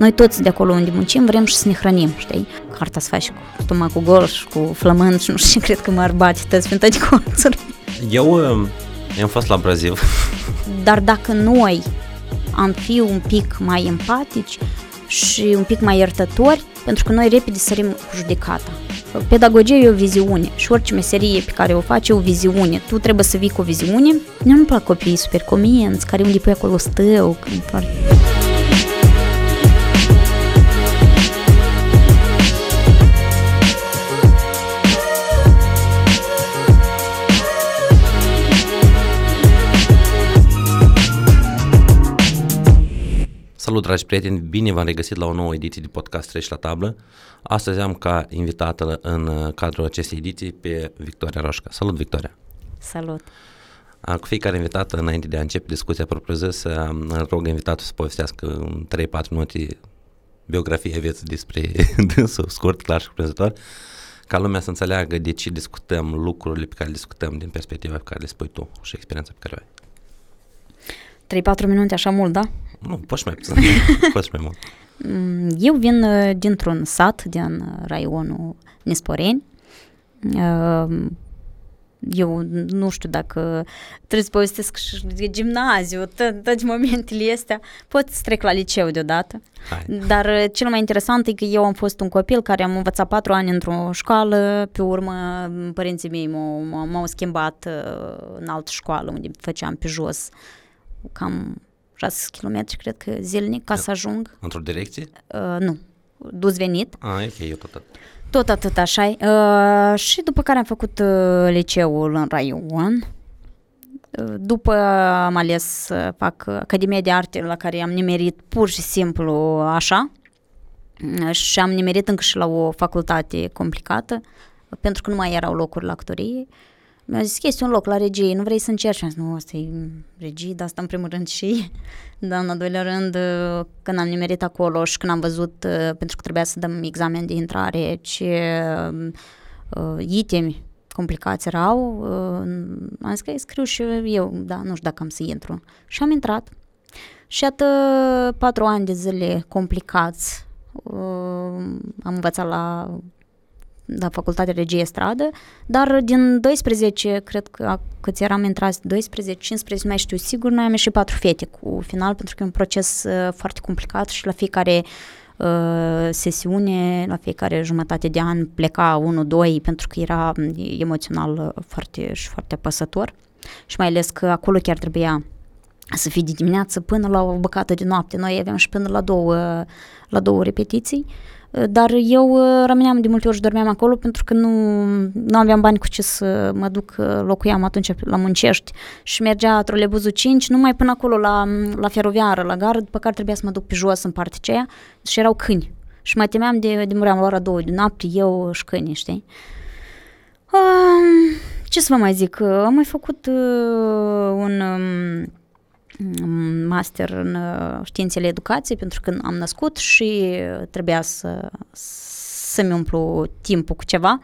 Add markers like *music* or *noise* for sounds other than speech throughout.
Noi toți de acolo unde muncim vrem și să ne hrănim, știi? Carta să faci cu stomacul gol și cu flământ și nu știu ce, *laughs* cred că m-ar bate toți prin toate colțuri. Eu, eu am fost la Brazil. *laughs* Dar dacă noi am fi un pic mai empatici și un pic mai iertători, pentru că noi repede sărim cu judecata. Pedagogia e o viziune și orice meserie pe care o faci e o viziune. Tu trebuie să vii cu o viziune. Nu nu plac copiii super comenți, care unde pui acolo stău. Salut, dragi prieteni! Bine v-am regăsit la o nouă ediție de podcast Treci la tablă. Astăzi am ca invitată în uh, cadrul acestei ediții pe Victoria Roșca. Salut, Victoria! Salut! Cu fiecare invitată, înainte de a începe discuția propriu-zisă, îl rog invitatul să povestească în 3-4 minute biografia vieții despre *laughs* dânsul, scurt, clar și cuprinzător, ca lumea să înțeleagă de ce discutăm lucrurile pe care le discutăm din perspectiva pe care le spui tu și experiența pe care o ai. 3-4 minute, așa mult, da? Nu, poți mai puțin, poți mai mult. Mm, eu vin uh, dintr-un sat din uh, raionul Nesporeni. Uh, eu nu știu dacă trebuie să povestesc și de gimnaziu, toate momentele astea. Pot să trec la liceu deodată. Hai. Dar cel mai interesant e că eu am fost un copil care am învățat patru ani într-o școală, pe urmă părinții mei m-au, m-au schimbat în altă școală unde făceam pe jos cam 6 km, cred că zilnic, ca da. să ajung. Într-o direcție? Uh, nu, dus venit. Ah, ok, eu tot atât. Tot atât așa uh, Și după care am făcut uh, liceul în raion. Uh, după am ales să fac Academia de Arte la care am nimerit pur și simplu așa uh, și am nimerit încă și la o facultate complicată pentru că nu mai erau locuri la actorie. Uh, mi-a zis, este un loc la regie, nu vrei să încerci? Am zis, nu, asta e regie, dar asta în primul rând și, *laughs* dar în al doilea rând, când am nimerit acolo și când am văzut, pentru că trebuia să dăm examen de intrare, ce uh, itemi complicați erau, uh, am zis că scriu și eu, da, nu știu dacă am să intru. Și am intrat. Și atât patru ani de zile complicați, uh, am învățat la la facultatea regie stradă, dar din 12, cred că cât eram intrați, 12, 15, mai știu sigur, noi am ieșit patru fete cu final, pentru că e un proces uh, foarte complicat și la fiecare uh, sesiune, la fiecare jumătate de an pleca unul, doi, pentru că era mm, emoțional uh, foarte și foarte apăsător. Și mai ales că acolo chiar trebuia să fie de dimineață până la o băcată de noapte. Noi aveam și până la două, la două repetiții. Uh, dar eu uh, rămâneam de multe ori și dormeam acolo pentru că nu, nu aveam bani cu ce să mă duc, uh, locuiam atunci la Muncești și mergea trolebuzul 5 numai până acolo la, la feroviară, la gară, după care trebuia să mă duc pe jos în partea aceea și erau câini. Și mă temeam de, de muream la ora două de noapte, eu și câinii, știi? Uh, ce să vă mai zic? Am mai făcut uh, un... Um, master în uh, științele educației pentru că am născut și trebuia să, să-mi umplu timpul cu ceva.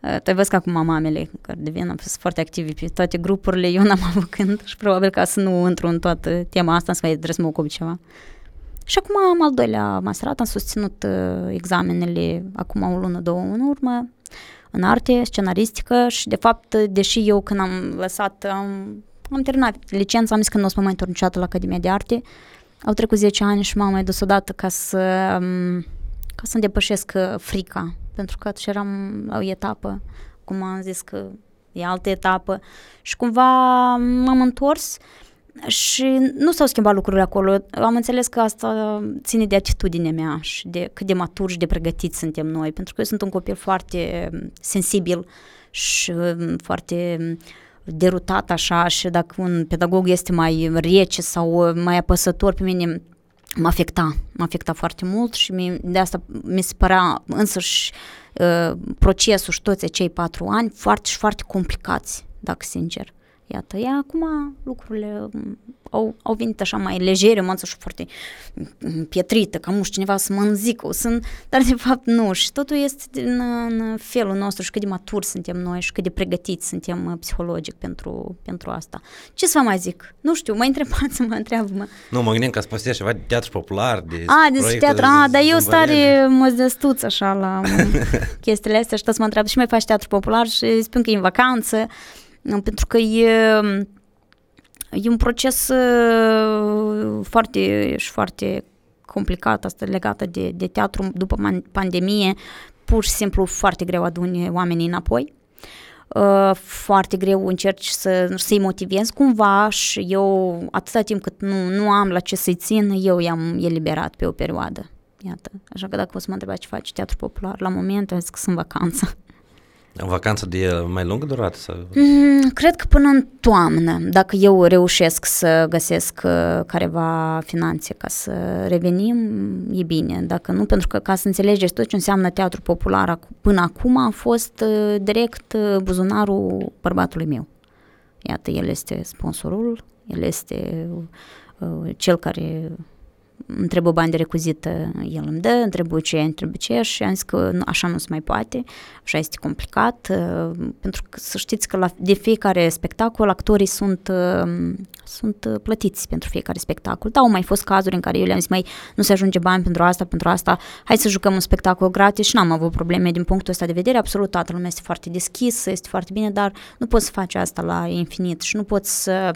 Uh, tu ai văzut că acum mamele care devin sunt foarte activi pe toate grupurile, eu n-am *laughs* avut când și probabil ca să nu intru în toată tema asta, să mai trebuie să mă ocup ceva. Și acum am al doilea masterat, am susținut uh, examenele acum o lună, două în urmă, în arte, scenaristică și de fapt, deși eu când am lăsat, am am terminat licența, am zis că nu o să mă mai întorc niciodată la Academia de Arte. Au trecut 10 ani și m-am mai dus odată ca să, um, ca să-mi depășesc uh, frica, pentru că atunci eram la o etapă, cum am zis că e altă etapă și cumva m-am întors și nu s-au schimbat lucrurile acolo. Am înțeles că asta ține de atitudinea mea și de cât de maturi și de pregătiți suntem noi, pentru că eu sunt un copil foarte sensibil și um, foarte derutat așa și dacă un pedagog este mai rece sau mai apăsător pe mine, mă afecta, mă afecta foarte mult și mi, de asta mi se părea însăși uh, procesul și toți acei patru ani foarte și foarte complicați, dacă sincer. Iată, ea acum lucrurile um, au, au venit așa mai legere, mă și foarte um, pietrită, ca nu știu cineva să mă zică, sunt, dar de fapt nu și totul este în, în felul nostru și cât de maturi suntem noi și cât de pregătiți suntem uh, psihologic pentru, pentru asta. Ce să vă mai zic? Nu știu, mă întrebați, mă întreabă mă. Nu, mă gândeam că ați postea ceva de teatru popular, de A, de teatru, a, dar eu stare mă destuț așa la *laughs* chestiile astea și toți mă întreabă și mai faci teatru popular și spun că e în vacanță, pentru că e, e un proces uh, foarte și foarte complicat asta legată de, de teatru după pandemie, pur și simplu foarte greu aduni oamenii înapoi. Uh, foarte greu încerci să, să-i motivez cumva și eu atâta timp cât nu, nu am la ce să-i țin, eu i-am eliberat pe o perioadă. Iată, așa că dacă o să mă întrebați ce faci teatru popular, la moment am zis că sunt vacanță. O vacanță de mai lungă durată? Sau? Mm, cred că până în toamnă, dacă eu reușesc să găsesc uh, careva finanțe ca să revenim, e bine. Dacă nu, pentru că ca să înțelegeți tot ce înseamnă teatru popular până acum a fost uh, direct uh, buzunarul bărbatului meu. Iată, el este sponsorul, el este cel care îmi trebuie bani de recuzită, el îmi dă, îmi trebuie ce, îmi trebuie ce și am zis că nu, așa nu se mai poate, așa este complicat, uh, pentru că să știți că la, de fiecare spectacol actorii sunt, uh, sunt plătiți pentru fiecare spectacol. Da, au mai fost cazuri în care eu le-am zis, mai nu se ajunge bani pentru asta, pentru asta, hai să jucăm un spectacol gratis și n-am avut probleme din punctul ăsta de vedere, absolut toată lumea este foarte deschisă, este foarte bine, dar nu poți să faci asta la infinit și nu poți să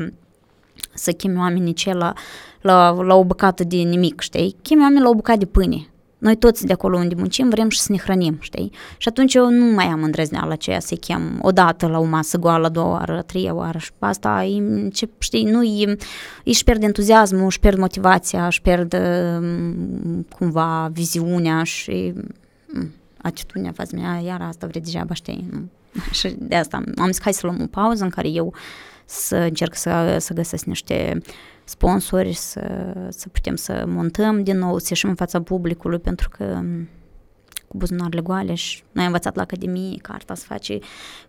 să chemi oamenii ce la, la, la o bucată de nimic, știi? Chemi oamenii la o bucată de pâine. Noi toți de acolo unde muncim vrem și să ne hrănim, știi? Și atunci eu nu mai am îndrăzneala aceea să-i chem o dată la o masă goală, a doua oară, a treia oară și asta, e, ce, știi, nu, e, își pierd entuziasmul, își pierd motivația, își pierd mm, cumva viziunea și mm, atitudinea față mea, iar asta vrei degeaba, știi? Nu? *laughs* Și de asta am zis, hai să luăm o pauză în care eu să încerc să, să găsesc niște sponsori, să, să putem să montăm din nou, să ieșim în fața publicului, pentru că cu buzunarele goale și noi am învățat la Academie că arta se face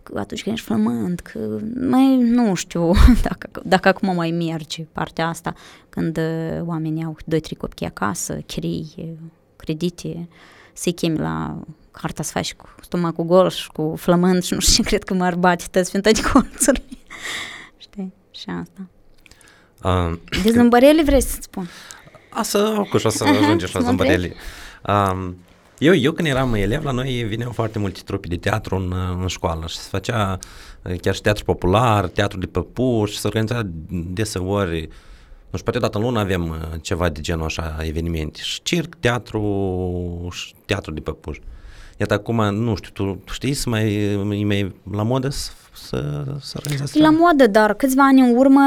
că atunci când ești flământ, că mai nu știu *laughs* dacă, dacă acum mai merge partea asta când uh, oamenii au doi, trei copii acasă, chirii, credite, să-i chemi la carta să faci cu stomacul gol și cu flământ și nu știu ce, cred că m-ar bate tăți prin toate colțurile știi? Și asta. Uh, de zâmbărele vrei să spun? Asta, cu și o să ajungem la zâmbărele. Uh, eu, eu când eram elev, la noi vineau foarte multe trupe de teatru în, în școală și se făcea chiar și teatru popular, teatru de păpuși, se organiza deseori, nu știu, poate dată în lună avem ceva de genul așa, evenimente, și circ, teatru, și teatru de păpuși. Iată acum, nu știu, tu știi să mai, e mai la modă să să, să organizați La modă, dar câțiva ani în urmă,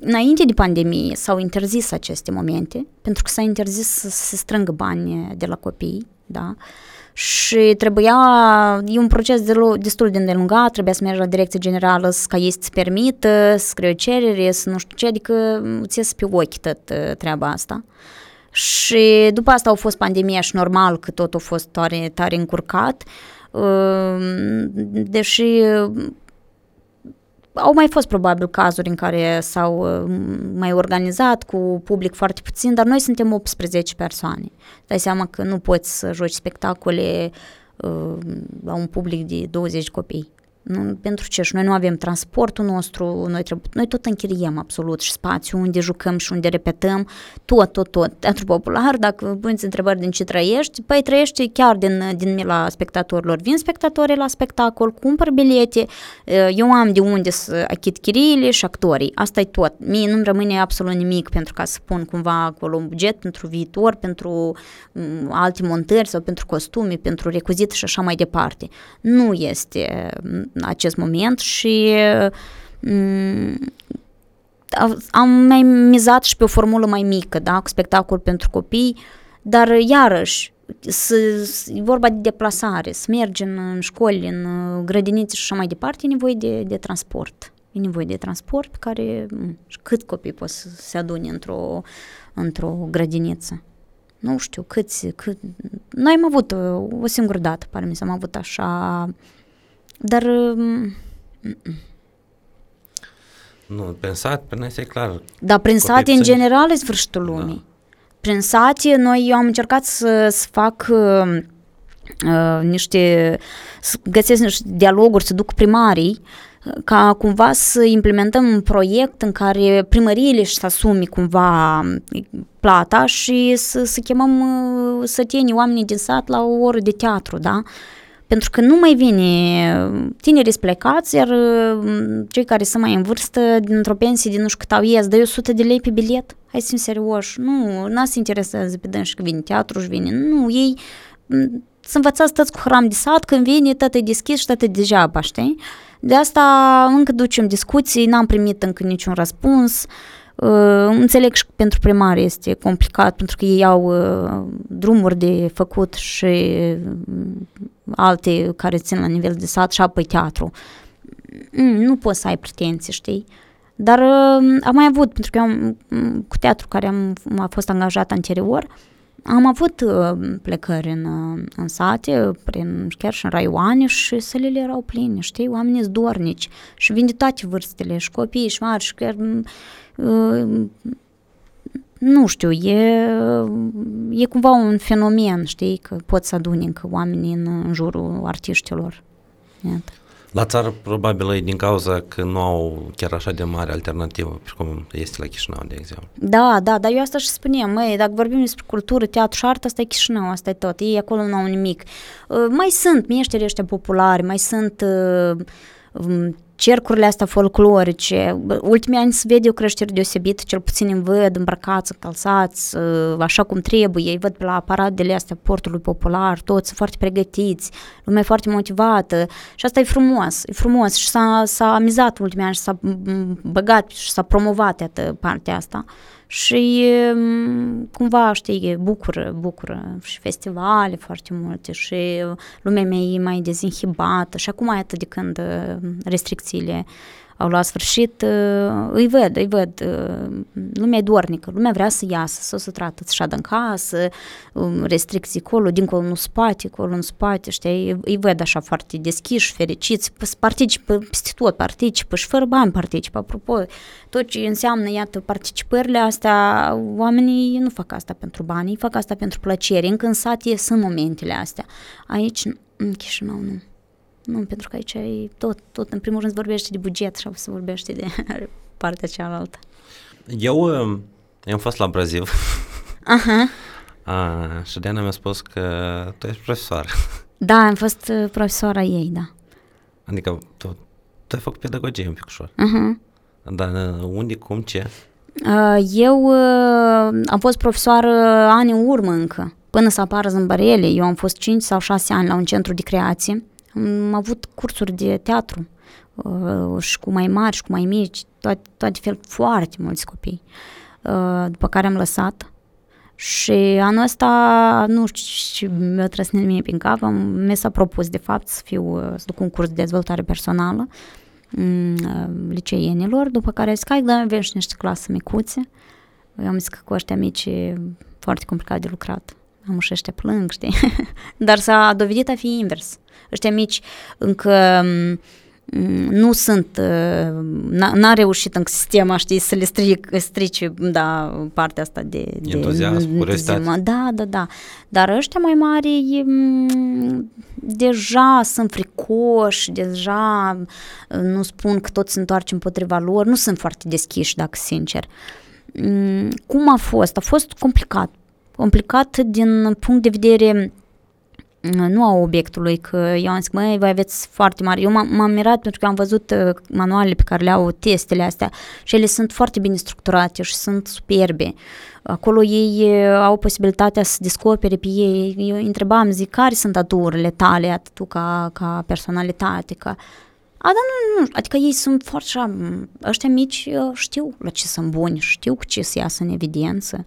înainte de pandemie, s-au interzis aceste momente, pentru că s-a interzis să se strângă bani de la copii, da? și trebuia, e un proces de, destul de îndelungat, trebuia să mergi la direcție generală ca ei să-ți permită, să scrie o cerere, să nu știu ce, adică ți ies pe ochi tot uh, treaba asta. Și după asta au fost pandemia și normal că tot a fost tare, tare încurcat, uh, deși au mai fost probabil cazuri în care s-au uh, mai organizat cu public foarte puțin, dar noi suntem 18 persoane. Dai seama că nu poți să joci spectacole uh, la un public de 20 copii. Nu, pentru ce? Și noi nu avem transportul nostru, noi, trebuie, noi tot închiriem absolut și spațiu unde jucăm și unde repetăm, tot, tot, tot. Teatru popular, dacă puneți întrebări din ce trăiești, păi trăiești chiar din, din mila spectatorilor. Vin spectatorii la spectacol, cumpăr bilete, eu am de unde să achit chiriile și actorii. Asta e tot. Mie nu-mi rămâne absolut nimic pentru ca să pun cumva acolo un buget pentru viitor, pentru um, alte montări sau pentru costume, pentru recuzit și așa mai departe. Nu este acest moment și mm, am mai mizat și pe o formulă mai mică, da, cu spectacol pentru copii, dar iarăși să, e vorba de deplasare, să mergi în, în școli, în grădinițe și așa mai departe, e nevoie de, de transport. E nevoie de transport care, mm, și cât copii pot să se adune într-o, într-o grădiniță? Nu știu, câți, cât... Noi am avut o, o singură dată, pare mi să am avut așa dar... Um, Nu, prin sat, prin asta e clar. Dar prin Copii sate, în puțini. general, e sfârșitul lumii. Prin sate, noi, eu am încercat să, să fac uh, uh, niște, să găsesc niște dialoguri, să duc primarii, uh, ca cumva să implementăm un proiect în care primăriile și să asumi cumva uh, plata și să, să chemăm uh, sătenii, oamenii din sat la o oră de teatru, da? Pentru că nu mai vine, tinerii sunt plecați, iar uh, cei care sunt mai în vârstă, dintr-o pensie de nu știu cât au ies, dă 100 de lei pe bilet. Hai să fim serioși. Nu, n-a se interesează pe dânsi că vine teatru și vine. Nu, ei m, să învățați toți cu hram de sat, când vine, tot e deschis și tot e degeaba, știi? De asta încă ducem discuții, n-am primit încă niciun răspuns. Uh, înțeleg și că pentru primari este complicat, pentru că ei au uh, drumuri de făcut și uh, alte care țin la nivel de sat și apoi teatru. Mm, nu poți să ai pretenții, știi? Dar uh, am mai avut, pentru că eu am, m, cu teatru care am, a fost angajat anterior, am avut uh, plecări în, uh, în sate, prin, chiar și în raioane și sălile erau pline, știi? Oamenii sunt dornici și vin de toate vârstele, și copii, și mari, și chiar... Uh, nu știu, e, e cumva un fenomen, știi, că pot să aduni încă oamenii în, în jurul artiștilor. Iată. La țară probabil e din cauza că nu au chiar așa de mare alternativă, cum este la Chișinău, de exemplu. Da, da, dar eu asta și spuneam, măi, dacă vorbim despre cultură, teatru și artă, asta e Chișinău, asta e tot, ei acolo nu au nimic. Uh, mai sunt mieșteri ăștia populari, mai sunt uh, um, cercurile astea folclorice. Bă, Ultimii ani se vede o creștere deosebită, cel puțin îmi văd îmbrăcați, încălțați, uh, așa cum trebuie. Ei văd pe la paradele astea portului popular, toți sunt foarte pregătiți, lumea e foarte motivată și asta e frumos, e frumos și s-a, s-a amizat ultimii ani și s-a m, băgat și s-a promovat iată, partea asta și m, cumva, știi, bucură, bucură. Și festivale foarte multe și lumea mea e mai dezinhibată. Și acum, iată, de când uh, restricțiile au luat sfârșit, uh, îi văd, îi văd, uh, lumea e dornică, lumea vrea să iasă, să se trată, să șadă în casă, um, restricții acolo, dincolo în spate, acolo în spate, știi, îi- îi văd așa foarte deschiși, fericiți, p- participă peste tot, participă și fără bani participă, apropo, tot ce înseamnă, iată, participările astea, oamenii nu fac asta pentru bani, ei fac asta pentru plăcere, încă în sate sunt momentele astea, aici, în Chișinău, nu. Nu, pentru că aici e tot, tot, în primul rând se vorbește de buget și apoi se vorbește de *laughs* partea cealaltă. Eu, uh, eu am fost la Braziv *laughs* Aha. a, și Diana mi-a spus că tu ești profesor. Da, am fost uh, profesoara ei, da. Adică tu, tu ai făcut pedagogie un pic ușor. Uh-huh. Dar uh, unde, cum, ce? Uh, Eu uh, am fost profesoară ani în urmă încă, până să apară zâmbărele. Eu am fost 5 sau 6 ani la un centru de creație. Am avut cursuri de teatru uh, și cu mai mari și cu mai mici, toate, toate fel, foarte mulți copii. Uh, După care am lăsat. Și anul ăsta, nu știu, ce mi-a trăsnit mie prin cap, am, mi s-a propus de fapt să fiu, uh, să duc un curs de dezvoltare personală mm, uh, liceienilor, după care zic, hai, da, avem și niște clase micuțe. Eu am zis că cu ăștia mici e foarte complicat de lucrat. Am și ăștia plâng, știi? *laughs* Dar s-a dovedit a fi invers. Ăștia mici încă mm, nu sunt, uh, n-a, n-a reușit încă sistema, știi, să le stric, strice, da, partea asta de... de Entuziasm, curiozitate. entuziasm. Da, da, da. Dar ăștia mai mari mm, deja sunt fricoși, deja uh, nu spun că toți se întoarce împotriva lor, nu sunt foarte deschiși, dacă sincer. Mm, Cum a fost? A fost complicat. Complicat din punct de vedere mm, nu a obiectului, că eu am zis, măi, voi aveți foarte mari. Eu m-am, m-am mirat pentru că am văzut uh, manualele pe care le au testele astea și ele sunt foarte bine structurate și sunt superbe. Acolo ei uh, au posibilitatea să descopere pe ei. Eu îi întrebam, zic, care sunt aturile tale, atât tu ca, ca personalitate, ca... A, dar nu, nu, adică ei sunt foarte așa, m, ăștia mici uh, știu la ce sunt buni, știu cu ce să iasă în evidență,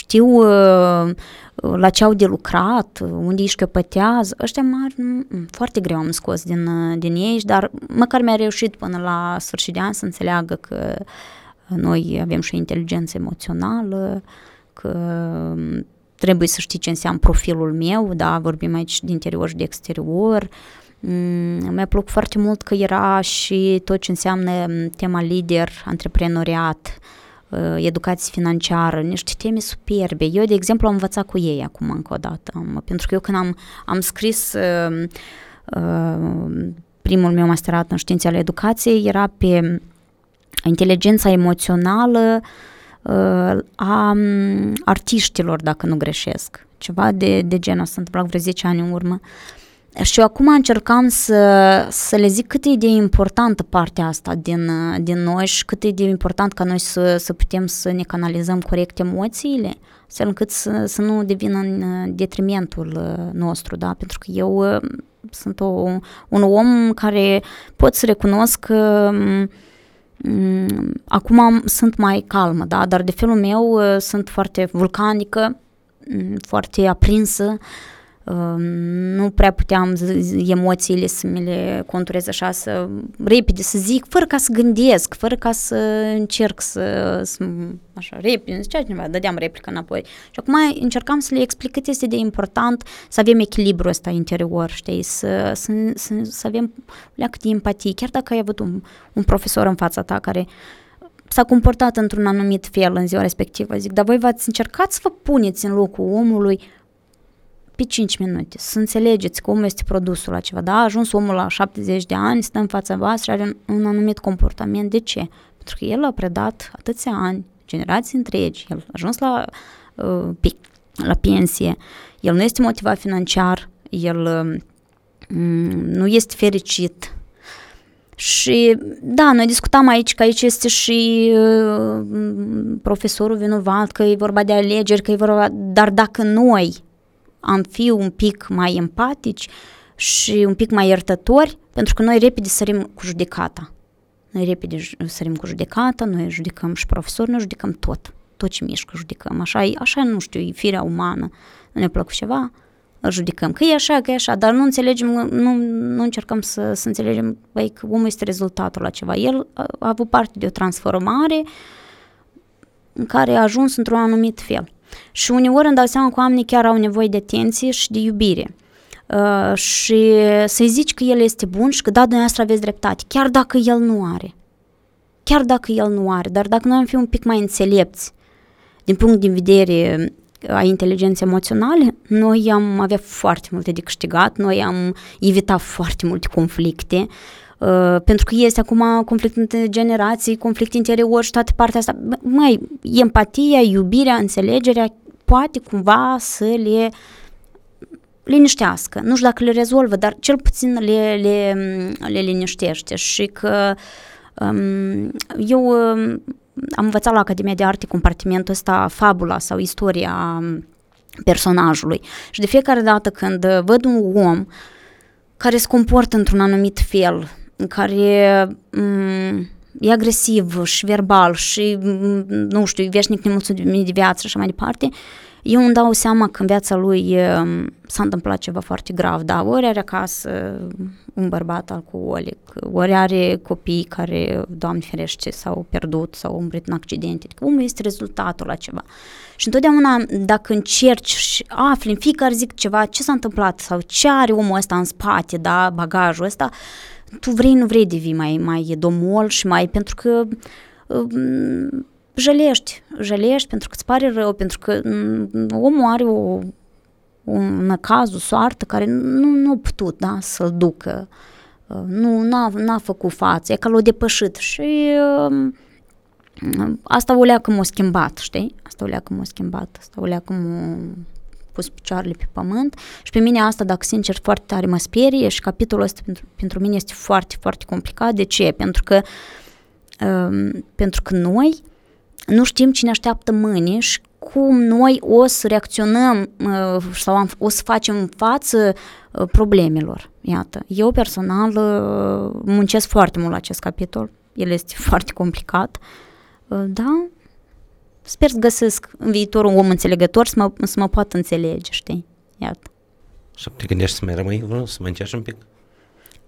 știu uh, la ce au de lucrat, unde își șchiopătează. Ăștia mari, mm, mm, foarte greu am scos din, uh, din ei, dar măcar mi-a reușit până la sfârșit de an să înțeleagă că noi avem și o inteligență emoțională, că trebuie să știi ce înseamnă profilul meu, da, vorbim aici de interior și de exterior, Mm, mi-a plăcut foarte mult că era și tot ce înseamnă mm, tema lider, antreprenoriat, uh, educație financiară, niște teme superbe. Eu, de exemplu, am învățat cu ei acum încă o dată, pentru că eu când am, am scris uh, uh, primul meu masterat în științe ale educației, era pe inteligența emoțională uh, a um, artiștilor, dacă nu greșesc. Ceva de, de genul, s-a întâmplat vreo 10 ani în urmă. Uh, și eu acum încercam să, să le zic cât e de importantă partea asta din, din noi și cât e de important ca noi să, să putem să ne canalizăm corect emoțiile, astfel încât să, să nu devină în detrimentul nostru, da? Pentru că eu uh, sunt o, un om care pot să recunosc că um, acum am, sunt mai calmă, da? Dar de felul meu uh, sunt foarte vulcanică, foarte aprinsă, nu prea puteam emoțiile să mi le conturez așa, să repede să zic, fără ca să gândesc, fără ca să încerc să, să așa, repede, zicea cineva, dădeam replică înapoi. Și acum încercam să le explic cât este de important să avem echilibru ăsta interior, știi, să, să, să, să avem leacă de empatie, chiar dacă ai avut un, un profesor în fața ta care s-a comportat într-un anumit fel în ziua respectivă, zic, dar voi v-ați încercat să vă puneți în locul omului pe 5 minute, să înțelegeți cum este produsul la ceva. Da, a ajuns omul la 70 de ani, stă în fața voastră și are un, un anumit comportament. De ce? Pentru că el a predat atâția ani, generații întregi, el a ajuns la, uh, pe, la pensie, el nu este motivat financiar, el uh, nu este fericit, și da, noi discutam aici că aici este și uh, profesorul vinovat, că e vorba de alegeri, că e vorba, dar dacă noi am fi un pic mai empatici și un pic mai iertători, pentru că noi repede sărim cu judecata. Noi repede sărim cu judecata, noi judecăm și profesori, noi judecăm tot. Tot ce mișcă judecăm. Așa, așa nu știu, e firea umană. Nu ne plăcut ceva, îl judecăm. Că e așa, că e așa, dar nu înțelegem, nu, nu încercăm să, să înțelegem băi, că omul este rezultatul la ceva. El a, a avut parte de o transformare în care a ajuns într-un anumit fel. Și uneori îmi dau seama că oamenii chiar au nevoie de atenție și de iubire. Uh, și să-i zici că el este bun și că da, dumneavoastră aveți dreptate, chiar dacă el nu are. Chiar dacă el nu are, dar dacă noi am fi un pic mai înțelepți din punct de vedere a inteligenței emoționale, noi am avea foarte multe de câștigat, noi am evitat foarte multe conflicte, Uh, pentru că este acum conflict între generații, conflict interior și toate partea asta. Mai empatia, iubirea, înțelegerea poate cumva să le liniștească. Nu știu dacă le rezolvă, dar cel puțin le, le, le liniștește și că um, eu um, am învățat la Academia de Arte compartimentul ăsta, fabula sau istoria personajului și de fiecare dată când văd un om care se comportă într-un anumit fel, care mm, e agresiv și verbal și, mm, nu știu, veșnic nemulțumit de viață și așa mai departe, eu îmi dau seama că în viața lui mm, s-a întâmplat ceva foarte grav, da, ori are acasă un bărbat alcoolic, ori are copii care, Doamne ferește, s-au pierdut sau au murit în accidente, adică omul este rezultatul la ceva. Și întotdeauna dacă încerci și afli în fiecare zi ceva, ce s-a întâmplat sau ce are omul ăsta în spate, da, bagajul ăsta, tu vrei, nu vrei devii mai, mai domol și mai, pentru că um, jălești, jălești pentru că îți pare rău, pentru că um, omul are o, un caz, o soartă care nu, nu a putut da, să-l ducă, uh, nu n-a, n-a făcut față, e că l-a depășit și uh, asta o leacă m-a schimbat, știi? Asta o leacă m-a schimbat, asta o leacă m-a pus picioarele pe pământ și pe mine asta, dacă sincer, foarte tare mă sperie și capitolul ăsta pentru, pentru mine este foarte, foarte complicat. De ce? Pentru că, um, pentru că noi nu știm cine așteaptă mâine și cum noi o să reacționăm uh, sau o să facem față uh, problemelor. Iată, eu personal uh, muncesc foarte mult la acest capitol, el este *laughs* foarte complicat, uh, da, Sper să găsesc în viitor un om înțelegător să mă, să mă poată înțelege, știi? Iată. Și te gândești să mai rămâi vreun, să mai încerci un pic?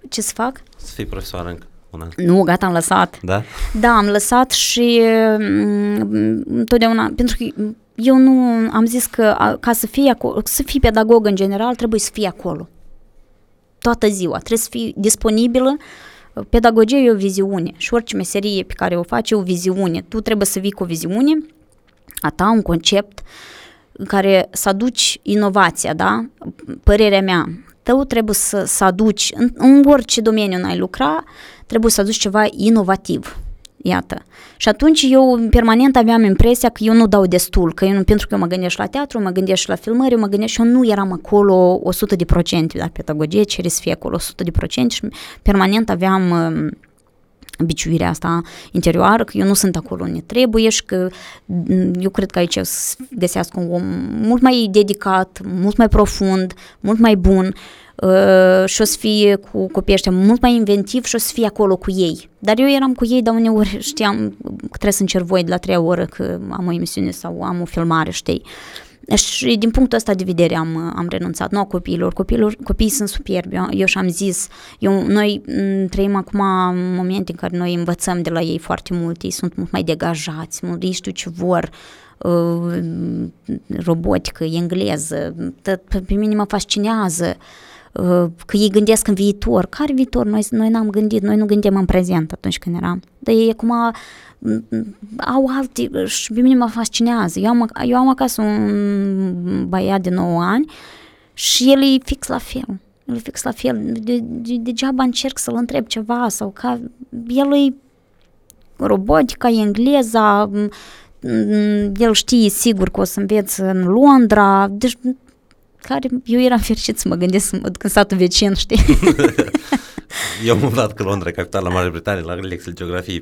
Ce să fac? Să fii profesoară încă un an. Nu, gata, am lăsat. Da? Da, am lăsat și mm, întotdeauna, pentru că eu nu am zis că ca să fii, acolo, să fii pedagog în general, trebuie să fii acolo. toată ziua, trebuie să fii disponibilă Pedagogia e o viziune și orice meserie pe care o faci e o viziune. Tu trebuie să vii cu o viziune a ta, un concept în care să aduci inovația, da? Părerea mea, tău trebuie să, să aduci, în, în orice domeniu n-ai lucra, trebuie să aduci ceva inovativ. Iată. Și atunci eu permanent aveam impresia că eu nu dau destul, că eu nu, pentru că eu mă gândesc la teatru, mă gândesc la filmări, mă gândesc și eu nu eram acolo 100 de procente, la pedagogie cere să fie acolo 100 de procente și permanent aveam uh, biciuirea asta interioară, că eu nu sunt acolo unde trebuie și că eu cred că aici să găsească un om mult mai dedicat, mult mai profund, mult mai bun uh, și o să fie cu copiii ăștia mult mai inventiv și o să fie acolo cu ei. Dar eu eram cu ei, dar uneori știam că trebuie să încerc voi de la trei ore că am o emisiune sau am o filmare, știi? Și din punctul ăsta de vedere am, am renunțat, nu a copiilor. copiilor. Copiii sunt superbi, eu, eu și-am zis, eu, noi trăim acum momente în care noi învățăm de la ei foarte mult, ei sunt mult mai degajați, mult, ei știu ce vor, uh, robotică, engleză, pe mine mă fascinează uh, că ei gândesc în viitor. Care viitor? Noi, noi n-am gândit, noi nu gândim în prezent atunci când eram. Dar ei acum au alte și pe mine mă fascinează. Eu am, eu am acasă un băiat de 9 ani și el e fix la fel. El e fix la fel. De, de, degeaba încerc să-l întreb ceva sau ca... El e robotica, engleza, el știe sigur că o să învețe în Londra, deci care eu eram fericit să mă gândesc să mă duc în satul vecin, știi? *laughs* eu am dat că Londra, capitala Marii Britanii, la lecții geografie.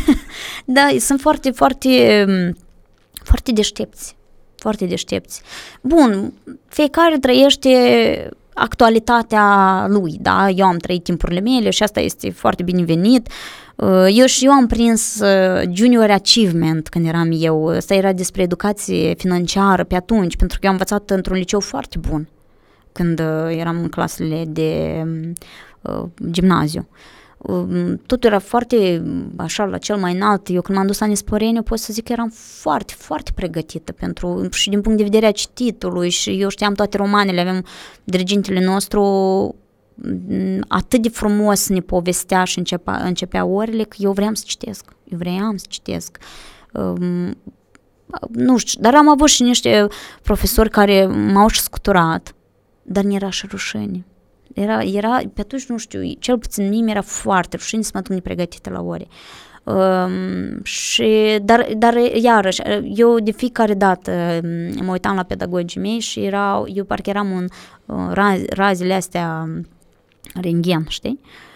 *laughs* da, sunt foarte, foarte, foarte deștepți. Foarte deștepți. Bun, fiecare trăiește actualitatea lui, da? Eu am trăit timpurile mele și asta este foarte binevenit. Uh, eu și eu am prins uh, junior achievement când eram eu. Asta era despre educație financiară pe atunci, pentru că eu am învățat într-un liceu foarte bun când uh, eram în clasele de uh, gimnaziu. Uh, Um, totul era foarte așa la cel mai înalt. Eu când m-am dus la Nisporeniu pot să zic că eram foarte, foarte pregătită pentru și din punct de vedere a cititului și eu știam toate romanele, avem dirigintele nostru mm, atât de frumos ne povestea și începea, începea orele că eu vreau să citesc. Eu vreau să citesc. Um, nu știu, dar am avut și niște profesori care m-au și scuturat, dar nu era și rușine era, era, pe atunci, nu știu, cel puțin mie era foarte rușine să mă duc nepregătită la ore. Um, și, dar, dar iarăși, eu de fiecare dată um, mă uitam la pedagogii mei și erau, eu parcă eram un uh, raz, razile astea renghen, știi? Uh, Uh,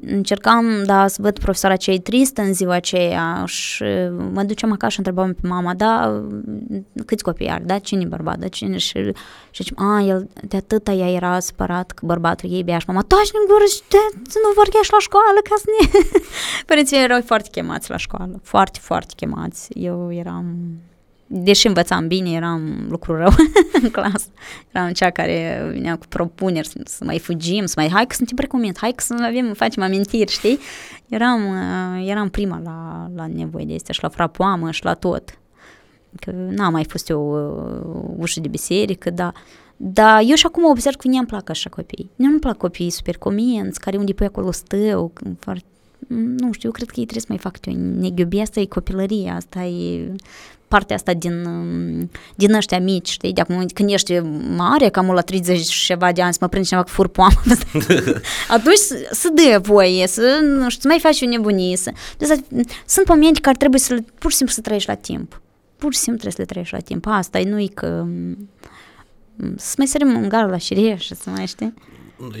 încercam, da, să văd profesoara cei tristă în ziua aceea și mă duceam acasă și întrebam pe mama, da, câți copii are, da, cine e bărbat, da, cine? Și, și zicem, a, el de atâta ea era supărat că bărbatul ei bea. Și mama, taci în gură și de, să nu vorbești la școală ca să ne... Părinții erau foarte chemați la școală, foarte, foarte chemați. Eu eram deși învățam bine, eram lucru rău *laughs* în clasă. Eram cea care vinea cu propuneri să, să mai fugim, să mai, hai că suntem precumit, hai că să avem, facem amintiri, știi? Eram, uh, eram prima la, la nevoie de astea și la frapoamă și la tot. Că n-am mai fost eu uh, ușă de biserică, dar dar eu și acum observ că mie îmi plac așa copii. Nu îmi plac copiii super comenți, care unde pui acolo stău, foarte nu știu, eu cred că ei trebuie să mai fac eu neghiubi, asta e copilăria, asta e partea asta din, din ăștia mici, știi, de acum când ești mare, cam la 30 și ceva de ani, să mă prind cineva cu furpoamă, *laughs* atunci să dă voie, să, nu știu, să mai faci o nebunie, să, deci, sunt momente care trebuie să, pur și simplu să trăiești la timp, pur și simplu trebuie să le trăiești la timp, asta e, nu-i că să mai sărim în gar la șireș, să mai știi.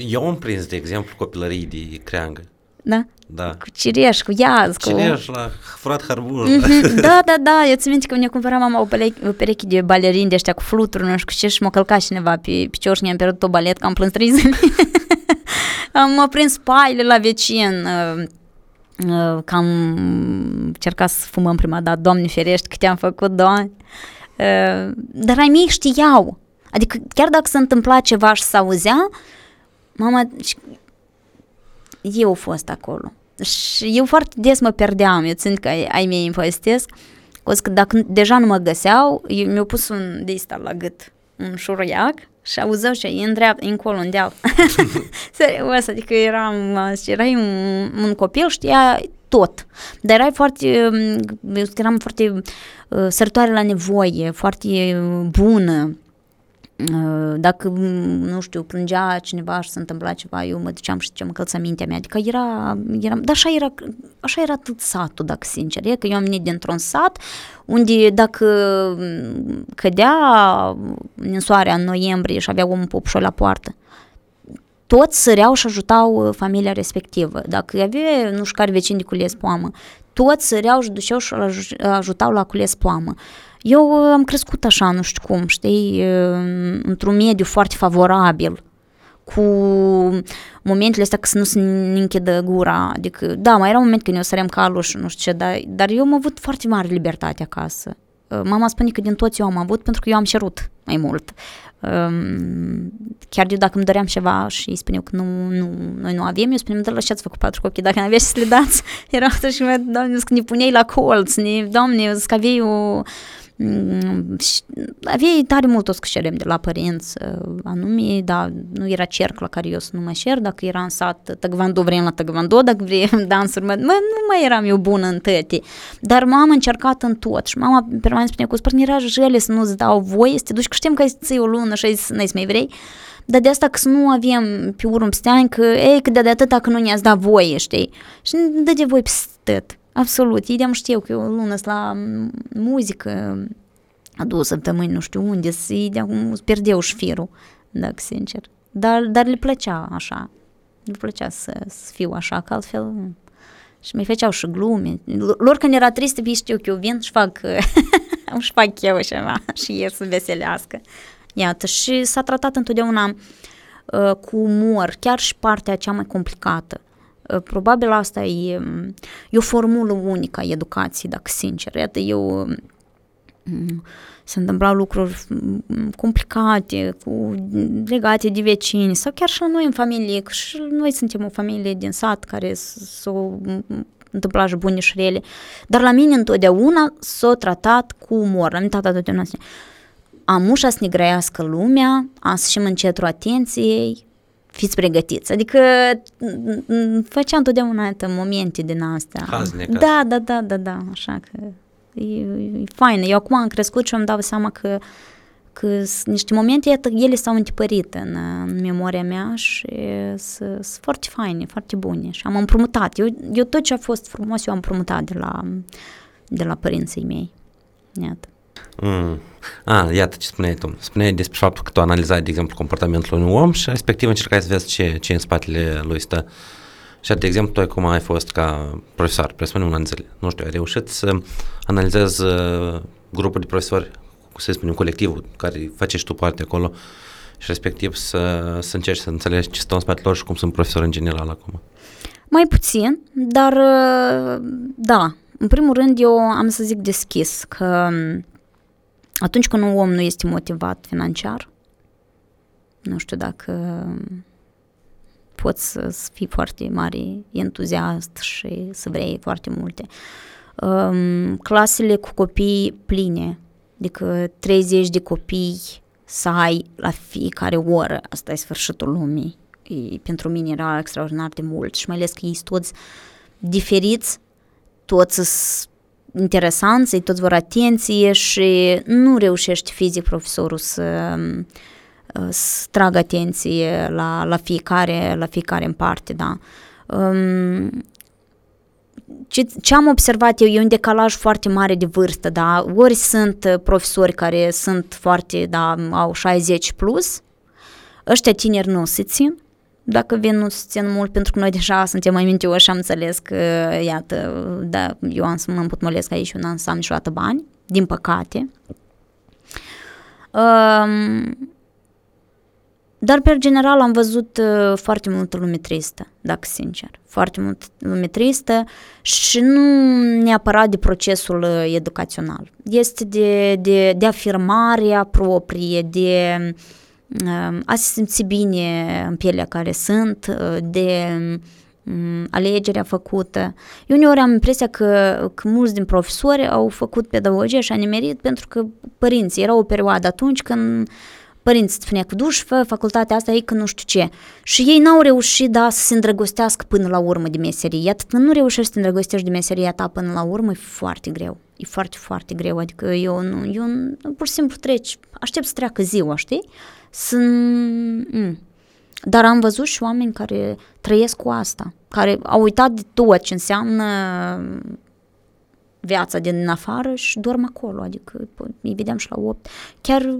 Eu am prins, de exemplu, copilării de creangă. Da? Da. Cu cireș, cu iaz, cu... Cireș la furat harbur. Mm-hmm. Da, da, da, eu ți minte că ne cumpăram mama o, pereche, o pereche de balerini de ăștia cu fluturi, nu știu cu ce, și m-a călcat cineva pe picior și mi-am pierdut o balet, că am plâns trei zile. am prins paile la vecin, uh, uh, că am încercat să fumăm prima dată, Doamne ferești, câte am făcut, Doamne. Uh, dar ai mei știau, adică chiar dacă se întâmpla ceva și se auzea, mama, eu fost acolo. Și eu foarte des mă pierdeam, eu țin că ai mei îmi povestesc, că dacă deja nu mă găseau, mi-au pus un de la gât. un șuruiac și auzeau și în dreapta, încolo, în deal. *laughs* Serios, adică eram, erai un, un copil, știa tot. Dar erai foarte, eu eram foarte uh, sărtoare la nevoie, foarte bună. Uh, dacă, nu știu, plângea cineva și se întâmpla ceva, eu mă duceam și ce călța mintea mea. Adică era, era dar așa era, așa era tot satul, dacă sincer. E că eu am venit dintr-un sat unde dacă cădea soarea în noiembrie și avea un popușor la poartă, toți săreau și ajutau uh, familia respectivă. Dacă avea, nu știu care vecini de cules poamă, toți săreau și duceau și ajutau la cules poamă. Eu uh, am crescut așa, nu știu cum, știi, uh, într-un mediu foarte favorabil, cu momentele astea că să nu se închidă gura, adică, da, mai era un moment când eu săream calul și nu știu ce, dar, dar eu am avut foarte mare libertate acasă. Mama spune că din toți eu am avut pentru că eu am cerut mai mult. Um, chiar eu dacă îmi doream ceva și îi spuneau că nu, nu, noi nu avem, eu spuneam, dar ce ați făcut patru copii, dacă nu aveți să le dați, *laughs* era și doamne, că ne puneai la colț, ne, doamne, că aveai o, Mm, aveai tare mult o scășerem de la părinți, uh, anume, da, nu era cerc la care eu să nu mă șer, dacă era în sat tăgvando, vrem la tăgvando, dacă vrem *laughs* dansuri, mă, nu mai eram eu bună în tăte, dar m-am încercat în tot și mama permanent spunea cu spărni era jele să nu-ți dau voie, să te duci, că știm că ai o lună și ai mai vrei, dar de asta că să nu avem pe urmă steani că, ei, că de, de atâta că nu ne-ați dat voie, știi? Și dă de voi peste Absolut. Ideea știu că eu o lună la muzică, a două săptămâni, nu știu unde, ideea cum pierdeau șfirul, dacă sincer. Dar, dar le plăcea așa. Le plăcea să, să fiu așa, că altfel... Și mai făceau și glume. Lor când era trist, știu că eu vin și fac, *laughs* și fac eu ceva *laughs* și ies să veselească. Iată, și s-a tratat întotdeauna uh, cu umor, chiar și partea cea mai complicată. Ă, probabil asta e, e o formulă unică a educației, dacă sincer. Iată, eu se întâmplau lucruri complicate, cu, legate de vecini sau chiar și la noi în familie, că și noi suntem o familie din sat care s-o întâmpla și bune și rele, dar la mine întotdeauna s-a tratat cu umor, la mine tata totdeauna am ușa să ne grăiască lumea, am să și în centru atenției, fiți pregătiți. Adică făceam întotdeauna momente din astea. Hazne, da, da, da, da, da, așa că e, e fain. Eu acum am crescut și îmi dau seama că că sunt niște momente, ele s-au întipărit în, în memoria mea și sunt foarte faine, foarte bune și am împrumutat. Eu, eu tot ce a fost frumos, eu am împrumutat de la, de la părinții mei. Iată. Mm. Ah, iată ce spuneai tu. Spuneai despre faptul că tu analizai, de exemplu, comportamentul unui om și respectiv încercai să vezi ce, ce în spatele lui stă. Și, de exemplu, tu cum ai fost ca profesor, presupunem un an zile, nu știu, ai reușit să analizezi uh, grupul de profesori, să spunem, colectivul care face și tu parte acolo și respectiv să, să încerci să înțelegi ce stă în spatele lor și cum sunt profesori în general acum. Mai puțin, dar uh, da, în primul rând eu am să zic deschis că atunci când un om nu este motivat financiar, nu știu dacă poți să, fii foarte mare entuziast și să vrei foarte multe. Um, clasele cu copii pline, adică 30 de copii să ai la fiecare oră, asta e sfârșitul lumii. E, pentru mine era extraordinar de mult și mai ales că ei toți diferiți, toți interesant, să-i toți vor atenție și nu reușește fizic profesorul să, să tragă atenție la, la, fiecare, la fiecare în parte, da. Um, ce, ce am observat eu, e un decalaj foarte mare de vârstă, da, ori sunt profesori care sunt foarte, da, au 60 plus, ăștia tineri nu se țin, dacă vin nu țin mult, pentru că noi deja suntem mai mintioși și am înțeles că, iată, da, eu am să mă împutmolesc aici și nu am să am niciodată bani, din păcate. Um, dar, pe general, am văzut uh, foarte multă lume tristă, dacă sincer. Foarte mult lume tristă și nu neapărat de procesul uh, educațional. Este de, de, de afirmarea proprie, de uh, a se simți bine în pielea care sunt, de alegerea făcută. Eu uneori am impresia că, că mulți din profesori au făcut pedagogie și a nimerit pentru că părinții, era o perioadă atunci când părinți spunea că duși, fă facultatea asta, e că nu știu ce. Și ei n-au reușit, da, să se îndrăgostească până la urmă de meserie. Atât când nu reușești să te îndrăgostești de meseria ta până la urmă, e foarte greu. E foarte, foarte greu. Adică eu, nu, eu nu, pur și simplu treci, aștept să treacă ziua, știi? Să... Mm. Dar am văzut și oameni care trăiesc cu asta, care au uitat de tot ce înseamnă viața din afară și dorm acolo, adică îi vedeam și la 8. Chiar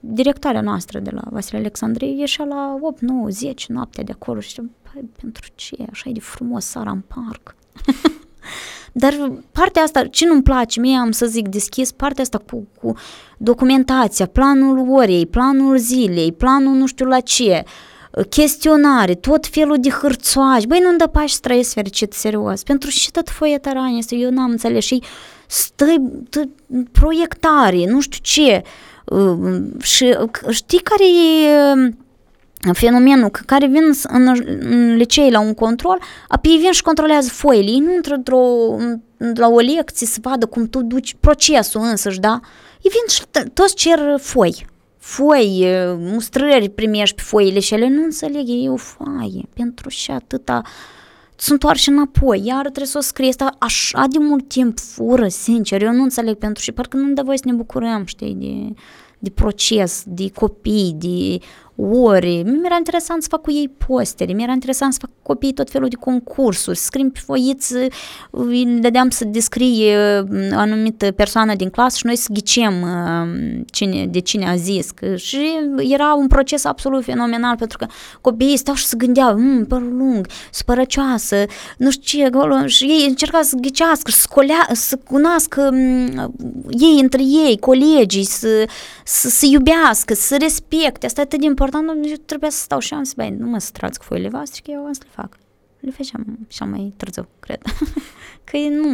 directoarea noastră de la Vasile Alexandrei ieșea la 8, 9, 10 noaptea de acolo și păi, pentru ce, așa e de frumos sara în parc. *laughs* Dar partea asta, ce nu-mi place mie, am să zic deschis, partea asta cu, cu documentația, planul orei, planul zilei, planul nu știu la ce, chestionare, tot felul de hârțoași, băi, nu-mi dă pași să trăiesc fericit, serios, pentru și tot foietarania asta, eu n-am înțeles. Și stă, proiectare, nu știu ce, uh, și știi care e fenomenul că care vin în, în licei la un control, apoi vin și controlează foile, ei nu intră într-o, la o lecție să vadă cum tu duci procesul însăși, da? Ei vin și toți cer foi, foi, mustrări primești pe foile și ele nu înțeleg, e o foaie, pentru și atâta. Sunt și înapoi, iar trebuie să o scrie. Asta așa de mult timp fură, sincer, eu nu înțeleg pentru și parcă nu-mi dă voie să ne bucurăm, știi, de, de proces, de copii, de ori. Mi-era interesant să fac cu ei postere, mi-era interesant să fac cu copiii tot felul de concursuri, să scriem pe foiță, îi dădeam să descrie o uh, anumită persoană din clasă și noi să ghicem uh, cine, de cine a zis. Că, și era un proces absolut fenomenal pentru că copiii stau și se gândeau, mmm, părul lung, spărăcioasă, nu știu ce, acolo, și ei încercau să ghicească, să, scolea, să cunoască um, ei între ei, colegii, să, să, să iubească, să respecte. Asta e atât de important important, eu trebuia să stau și am să băi, nu mă strați cu foile voastre, că eu am să le fac. Le făceam și mai târziu, cred. *laughs* că nu...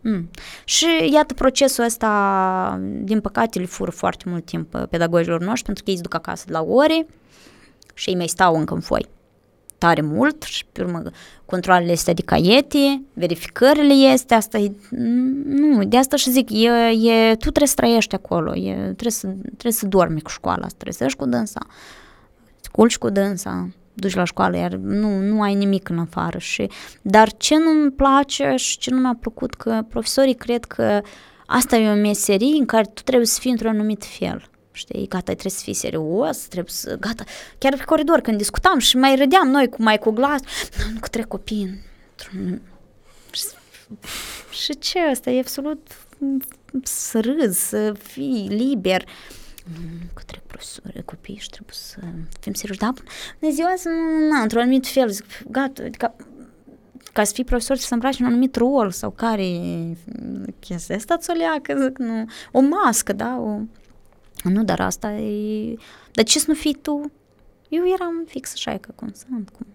Mm. Și iată procesul ăsta, din păcate, le fură foarte mult timp pedagogilor noștri, pentru că ei se duc acasă de la ore și ei mai stau încă în foi tare mult și pe urmă controlele este de caiete, verificările este, asta e, nu, de asta și zic, e, e, tu trebuie să trăiești acolo, e, trebuie, să, trebuie să dormi cu școala asta, trebuie să ieși cu dânsa, să culci cu dânsa, duci la școală, iar nu, nu ai nimic în afară. Și, dar ce nu-mi place și ce nu mi-a plăcut, că profesorii cred că asta e o meserie în care tu trebuie să fii într-un anumit fel știi, gata, trebuie să fii serios, trebuie să, gata, chiar pe coridor când discutam și mai râdeam noi cu mai cu glas, nu, că trec copii *laughs* și ce asta, e absolut să râzi, să fii liber, nu, că trec profesori, copii și trebuie să fim serioși, da, bună ziua, să, na, într-un anumit fel, zic, gata, adică ca să fii profesor să îmbraci un anumit rol sau care chestia asta ți-o leacă, zic, nu, o mască, da, o, nu, dar asta e... Dar ce să nu fii tu? Eu eram fix așa că cum sunt, cum...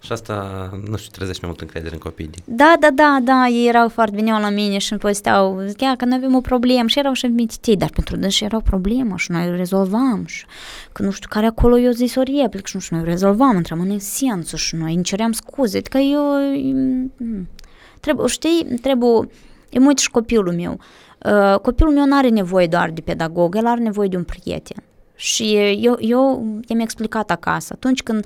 Și asta, nu știu, trezește mai mult încredere în copii. Da, da, da, da, ei erau foarte veneau la mine și îmi povesteau, zicea că noi avem o problemă și erau și mititei, dar pentru dâns și era o problemă și noi o rezolvam și că nu știu care acolo eu zis o replică și nu știu, noi o rezolvam, intram în esență și noi înceream scuze, adică eu, mm, trebuie, știi, trebuie, e mult și copilul meu, Uh, copilul meu nu are nevoie doar de pedagog, el are nevoie de un prieten. Și eu, eu i-am explicat acasă, atunci când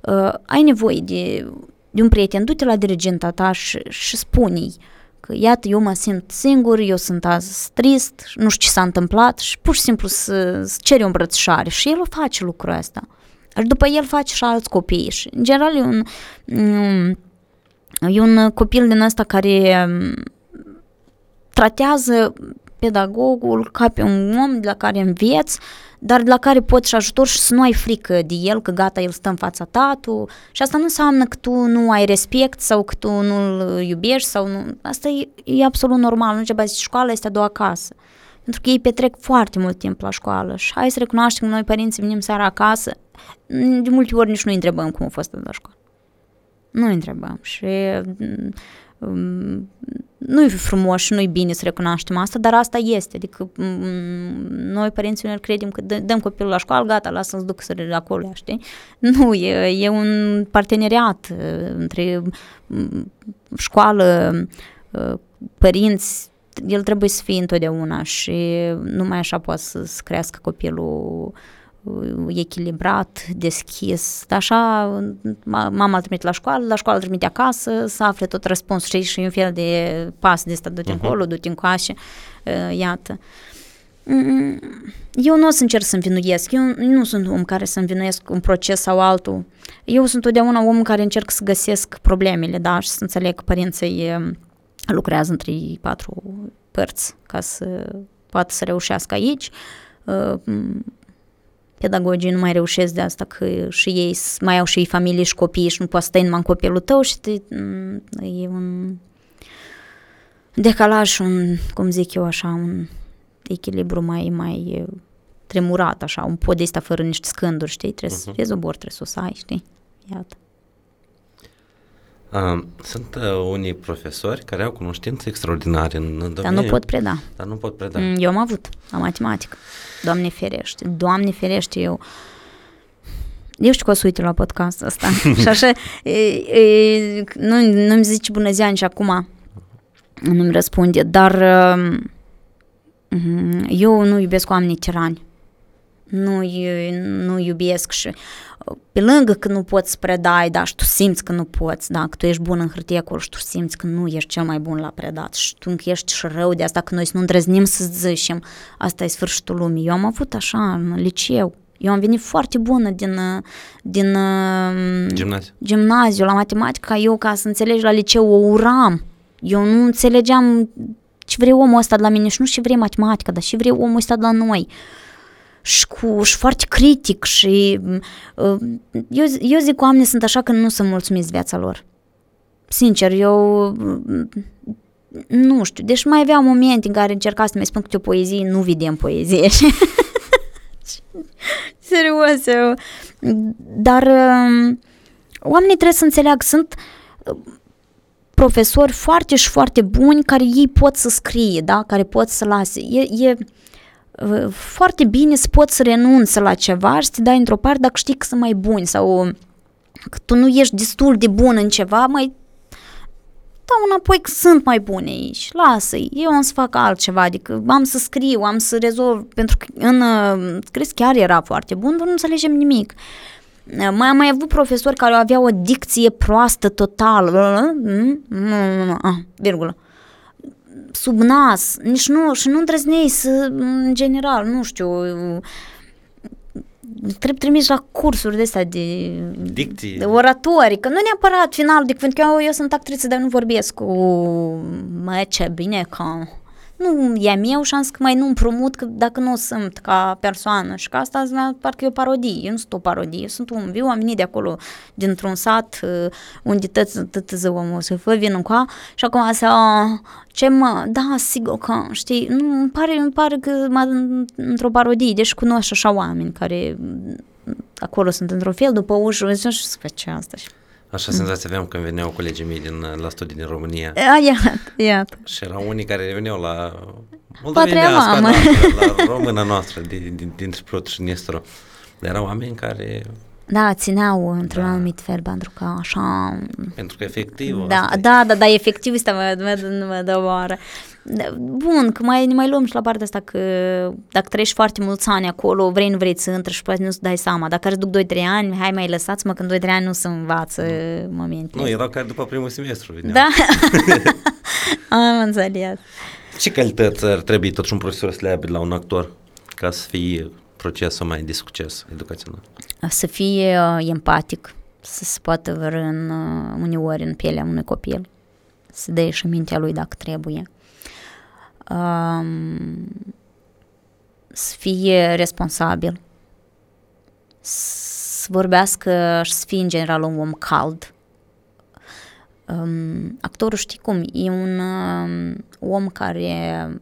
uh, ai nevoie de, de un prieten, du-te la dirigenta ta și, și spune-i că iată, eu mă simt singur, eu sunt azi trist, nu știu ce s-a întâmplat și pur și simplu să, să ceri o îmbrățișare și el o face lucrul ăsta. Și după el face și alți copii și în general e un, e un copil din ăsta care tratează pedagogul ca pe un om de la care înveți, dar de la care poți și ajutor și să nu ai frică de el, că gata, el stă în fața ta, tu... Și asta nu înseamnă că tu nu ai respect sau că tu nu-l iubești sau nu... Asta e, e absolut normal, nu ce zici, școala este a doua casă. Pentru că ei petrec foarte mult timp la școală și hai să recunoaștem că noi părinții venim seara acasă, de multe ori nici nu întrebăm cum a fost la școală. Nu întrebăm și um, nu-i frumos și nu-i bine să recunoaștem asta, dar asta este. Adică noi, părinții, ne credem că dăm copilul la școală, gata, lasă-l să duc să acolo, știi? Nu, e, e un parteneriat uh, între școală, uh, părinți, el trebuie să fie întotdeauna și numai așa poate să, să crească copilul uh, echilibrat, deschis. Așa, mama îl trimite la școală, la școală îl trimite acasă, să afle tot răspunsul, știi, și un fel de pas de asta, du-te uh-huh. încolo, du-te încoace, uh, iată. Mm, eu nu o să încerc să învinuiesc, eu nu sunt om care să învinuiesc un proces sau altul. Eu sunt totdeauna om care încerc să găsesc problemele, da, și să înțeleg că părinții um, lucrează în 3-4 părți ca să poată să reușească aici. Uh, pedagogii nu mai reușesc de asta că și ei mai au și ei familie și copii și nu poate stai numai în copilul tău și te, mm, e un decalaj, un, cum zic eu așa, un echilibru mai, mai tremurat, așa, un pod ăsta fără niște scânduri, știi? Trebuie uh-huh. să fie zobor, trebuie să o să ai, știi? Iată. Sunt uh, unii profesori care au cunoștințe extraordinare în domeniu. Dar nu pot preda. Dar nu pot preda. Mm, eu am avut la matematică. Doamne ferește. Doamne ferește, eu... Eu știu că o să uite la podcast ăsta. *laughs* și așa, e, e, nu, nu-mi zice bună ziua nici acum. Nu-mi răspunde, dar uh, eu nu iubesc oamenii tirani. Nu, nu iubesc și pe lângă că nu poți predai, da, și tu simți că nu poți, da, că tu ești bun în hârtie acolo și tu simți că nu ești cel mai bun la predat și tu ești și rău de asta că noi să nu îndrăznim să zicem, asta e sfârșitul lumii. Eu am avut așa în liceu, eu am venit foarte bună din, din gimnaziu. gimnaziu la matematică, eu ca să înțelegi la liceu o uram. Eu nu înțelegeam ce vrei omul ăsta de la mine și nu ce vrei matematica, dar ce vrei omul ăsta de la noi. Uh, și, cu, și foarte critic și uh, eu, eu zic că oamenii sunt așa că nu sunt mulțumiți viața lor. Sincer, eu nu știu, deci mai avea momente în care încerca să mi spun câte o poezie, nu vedem poezie. *laughs* Serios, eu. Dar uh, oamenii trebuie să înțeleagă, sunt uh, profesori foarte și foarte buni care ei pot să scrie, da? care pot să lase. E, e, foarte bine să poți să renunți la ceva și să te dai într-o parte dacă știi că sunt mai buni sau că tu nu ești destul de bun în ceva, mai dau înapoi că sunt mai bune aici, lasă-i, eu am să fac altceva, adică am să scriu, am să rezolv, pentru că în scris chiar era foarte bun, dar nu înțelegem nimic. Mai am mai avut profesori care aveau o dicție proastă total, virgulă sub nas, nici nu, și nu îndrăznei să, în general, nu știu, trebuie trimis la cursuri de astea de, Dicții. de oratori, că nu neapărat final de cuvânt, că eu, eu sunt actriță, dar nu vorbesc cu mă, ce bine că nu e meu și am zis că mai nu împrumut că dacă nu sunt ca persoană. Și că asta parcă e o parodie, eu nu sunt o parodie, eu sunt un viu, am venit de acolo dintr-un sat uh, unde tăți, tăți ziua mă să fă vin încoa. Și acum să ce mă, da, sigur că, știi, nu, îmi pare, îmi pare că m într-o parodie, deci cunosc așa oameni care acolo sunt într-un fel, după ușă, și să face asta și Așa mm. senzație aveam când veneau colegii mei din, la studii din România. A, iată, iată. Și erau unii care veneau la Patria mamă. Noastră, la română noastră, din, din, dintre Prot și Nistru. Dar erau oameni care... Da, țineau într-un da. anumit fel, pentru că așa... Pentru că efectiv... Da, da, da, da, efectiv este mă, mă, mă dă oară. Bun, că mai, mai luăm și la partea asta că dacă trăiești foarte mulți ani acolo, vrei, nu vrei să intri și poate nu-ți dai seama. Dacă îți duc 2-3 ani, hai mai lăsați-mă când 2-3 ani nu se învață mm. momente. Nu, erau care după primul semestru. Veneau. Da? *laughs* Am înțeles. Ce calități ar trebui totuși un profesor să le aibă la un actor ca să fie procesul mai de succes educațional? Să fie uh, empatic, să se poată vără în, uh, uneori în pielea unui copil, să dea și mintea lui dacă trebuie um, să fie responsabil, să vorbească și să fie în general un om cald. Um, actorul știi cum, e un um, om care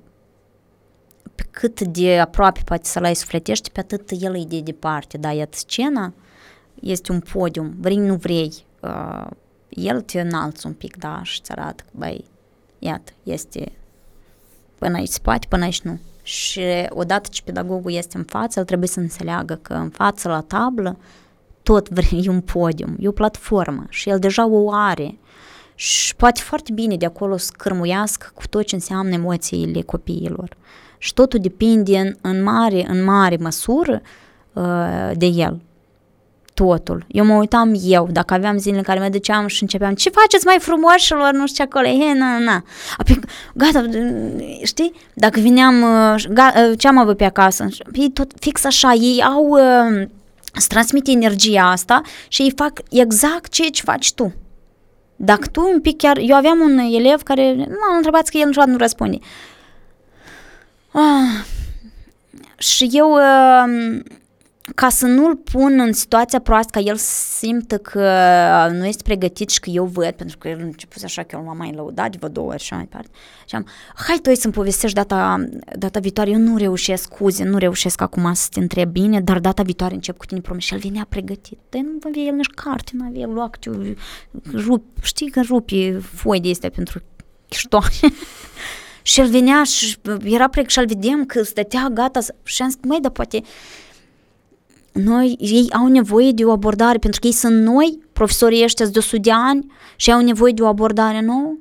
pe cât de aproape poate să-l ai sufletești, pe atât el e de departe, da, iată scena este un podium, vrei, nu vrei, uh, el te înalți un pic, da, și îți arată că, băi, iată, este până aici spate, până aici nu. Și odată ce pedagogul este în față, el trebuie să înțeleagă că în față la tablă tot *laughs* e un podium, e o platformă și el deja o are. și poate foarte bine de acolo să cărmuiască cu tot ce înseamnă emoțiile copiilor. Și ștotul depinde în, în mare, în mare măsură uh, de el. Totul. Eu mă uitam eu, dacă aveam zile în care mă duceam și începeam, ce faceți mai frumoșilor, nu știu ce acolo, he, na, na. Apoi, gata, știi, dacă vineam, uh, gata, uh, ce am avut pe acasă, ei tot fix așa, ei au, uh, îți transmite energia asta și ei fac exact ceea ce faci tu. Dacă tu un pic chiar... Eu aveam un elev care... Nu, am întrebat că el niciodată nu răspunde. Ah, și eu... Uh, ca să nu-l pun în situația proastă, ca el simtă că nu este pregătit și că eu văd, pentru că el a început așa că el m-a mai lăudat de vă două ori și mai departe. Și am, hai tu să-mi povestești data, data viitoare, eu nu reușesc, scuze, nu reușesc acum să te întreb bine, dar data viitoare încep cu tine promis. Și el venea pregătit. Dar nu avea el nici carte, nu avea loc, rup, știi că rupi foi de astea pentru chiștoane. *laughs* și el venea și era pregătit și-l vedem că stătea gata și am zis, măi, dar poate noi, ei au nevoie de o abordare, pentru că ei sunt noi, profesorii ăștia de 100 de ani și au nevoie de o abordare nouă.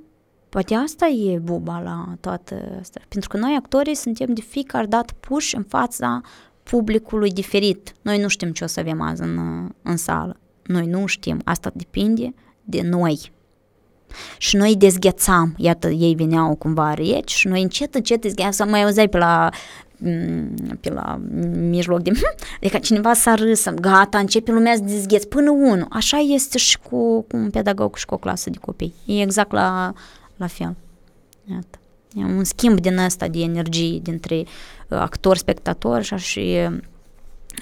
Poate asta e buba la toată asta. Pentru că noi, actorii, suntem de fiecare dată puși în fața publicului diferit. Noi nu știm ce o să avem azi în, în sală. Noi nu știm. Asta depinde de noi. Și noi dezghețam, iată, ei veneau cumva reci și noi încet, încet dezghețam, mai auzeai pe la Mm, pe la mijloc de... *laughs* Adică cineva s-a râs, gata, începe lumea să dezgheți până unul. Așa este și cu, cu un pedagog și cu o clasă de copii. E exact la, la fel. Iată. E un schimb din ăsta de energie dintre uh, actor, spectator și, și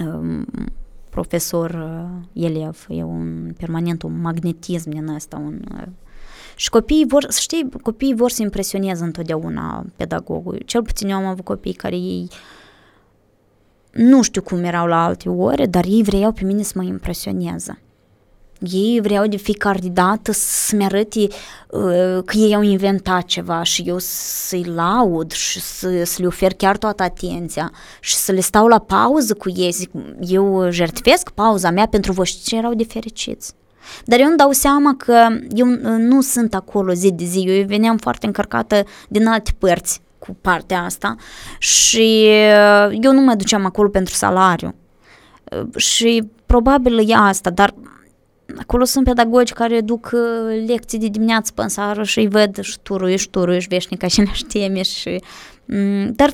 um, profesor, uh, elev. E un permanent un magnetism din ăsta, un uh, și copiii vor, să știi, copiii vor să impresioneze întotdeauna pedagogul. Cel puțin eu am avut copii care ei nu știu cum erau la alte ore, dar ei vreau pe mine să mă impresioneze. Ei vreau de fiecare dată să-mi arăte uh, că ei au inventat ceva și eu să-i laud și să, să le ofer chiar toată atenția și să le stau la pauză cu ei. Zic, eu jertfesc pauza mea pentru voi și erau de fericiți. Dar eu îmi dau seama că eu nu sunt acolo zi de zi, eu veneam foarte încărcată din alte părți cu partea asta și uh, eu nu mă duceam acolo pentru salariu. Uh, și probabil e asta, dar acolo sunt pedagogi care duc uh, lecții de dimineață până seară și îi văd și turuiești, turuiești veșnic și le teme și mm, dar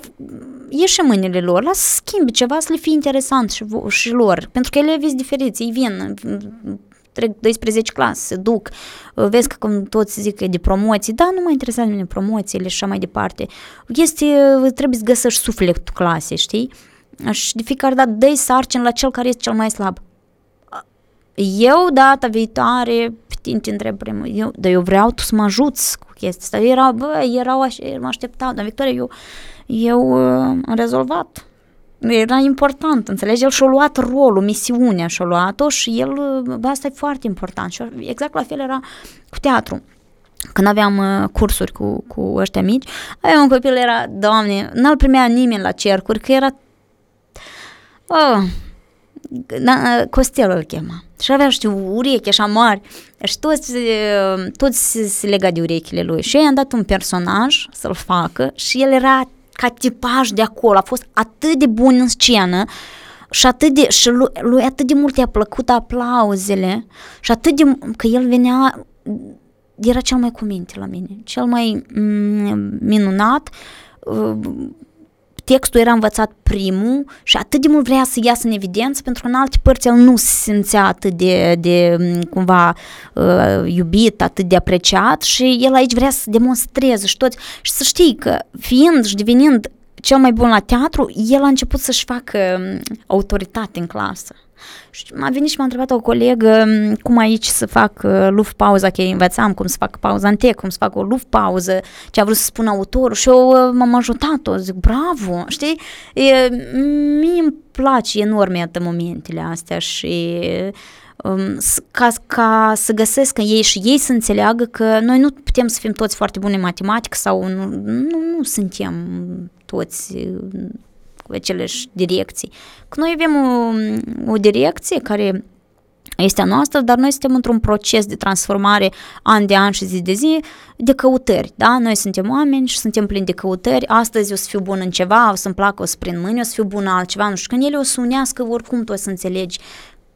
e și mâinile lor, lasă să schimbi ceva să le fie interesant și, și lor, pentru că ele sunt diferiți, ei vin, trec 12 clase, se duc, vezi că cum toți zic de promoții, da, nu mă interesează mine promoțiile și așa mai departe. Este, trebuie să găsești sufletul clasei, știi? Și de fiecare dată dai sarcini la cel care este cel mai slab. Eu, data viitoare, pe tine te întreb primul, eu, dar eu vreau tu să mă ajuți cu chestia asta. Erau, bă, erau așa, mă așteptau, dar Victoria, eu, eu uh, am rezolvat era important, înțelegi? El și-a luat rolul, misiunea și-a luat-o și el, bă, asta e foarte important și exact la fel era cu teatru. Când aveam uh, cursuri cu, cu ăștia mici, aveam un copil, era, doamne, n-al primea nimeni la cercuri, că era, oh, da, uh, Costel îl chema. Și avea, știu, urechi așa mari și toți, uh, toți se lega de urechile lui. Și i-am dat un personaj să-l facă și el era ca tipaj de acolo, a fost atât de bun în scenă și atât de, și lui, lui atât de mult i-a plăcut aplauzele și atât de, că el venea, era cel mai cuminte la mine, cel mai mm, minunat, uh, textul era învățat primul și atât de mult vrea să iasă în evidență pentru că în alte părți el nu se simțea atât de, de mm, cumva uh, iubit, atât de apreciat și el aici vrea să demonstreze și toți și să știi că fiind și devenind cel mai bun la teatru, el a început să-și facă mm, autoritate în clasă. Și m-a venit și m-a întrebat o colegă cum aici să fac uh, luft pauza, că învățam cum să fac pauza în tec, cum să fac o luft pauză, ce a vrut să spun autorul și eu uh, m-am ajutat-o, zic bravo, știi? E, mie îmi place enorm iată momentele astea și um, ca, ca să găsesc ei și ei să înțeleagă că noi nu putem să fim toți foarte buni în matematică sau nu, nu, nu suntem toți cu aceleași direcții. Că noi avem o, o direcție care este a noastră, dar noi suntem într-un proces de transformare an de an și zi de zi de căutări, da? Noi suntem oameni și suntem plini de căutări, astăzi o să fiu bun în ceva, o să-mi placă, o să prind mâini, o să fiu bun în altceva, nu știu, când ele o să unească, oricum tu o să înțelegi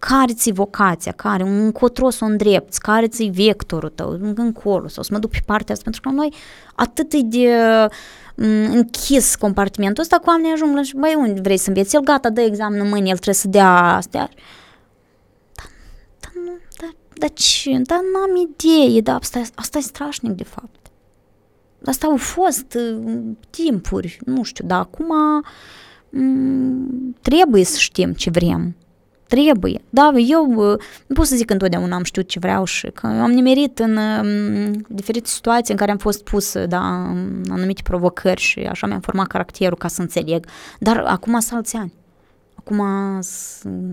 care ți vocația, care, încotro să o îndrepți, care ți vectorul tău, încolo, sau să mă duc pe partea asta, pentru că noi atât de m, închis compartimentul ăsta, cu oamenii ajung la, băi, unde vrei să înveți? El gata, dă examenul mâine, el trebuie să dea astea. Dar, dar, nu, dar, dar ce? Dar n-am idee, dar asta, asta e strașnic, de fapt. Asta au fost uh, timpuri, nu știu, dar acum m, trebuie să știm ce vrem. Trebuie. Da, eu uh, nu pot să zic că întotdeauna am știut ce vreau și că am nimerit în um, diferite situații în care am fost pus da, în anumite provocări și așa mi-am format caracterul ca să înțeleg. Dar acum sunt alți ani. Acum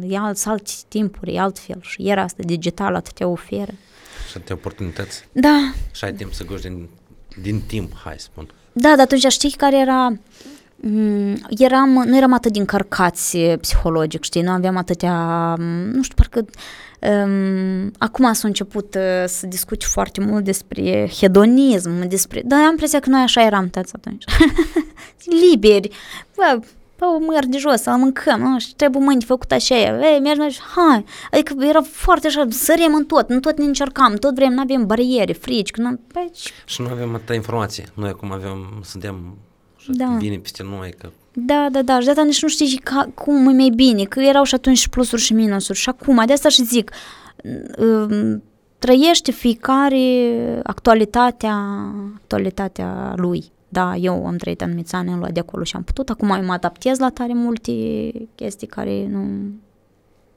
e alt, alți timpuri, e altfel și era asta digital atâtea oferă. Și atâtea oportunități. Da. Și ai timp să goși din, din timp, hai să spun. Da, dar atunci știi care era Mm, eram, nu eram atât din încărcați psihologic, știi, nu aveam atâtea, nu știu, parcă um, acum s-a început uh, să discuți foarte mult despre hedonism, despre, dar am impresia că noi așa eram toți atunci, *laughs* liberi, bă, bă, măr de jos, să mâncăm, nu, și trebuie mâini făcut așa, ei, mergi, mergi, hai, adică era foarte așa, săriem în tot, în tot ne încercam, tot vrem, nu avem bariere, frici, că nu, bă, Și nu avem atâta informație, noi acum avem, suntem și Da. vine peste noi că Da, da, da, și de asta nici nu știi și ca, cum e mai bine, că erau și atunci și plusuri și minusuri și acum, de asta și zic, um, trăiește fiecare actualitatea, actualitatea lui. Da, eu am trăit anumiți ani, am luat de acolo și am putut, acum eu mă adaptez la tare multe chestii care nu,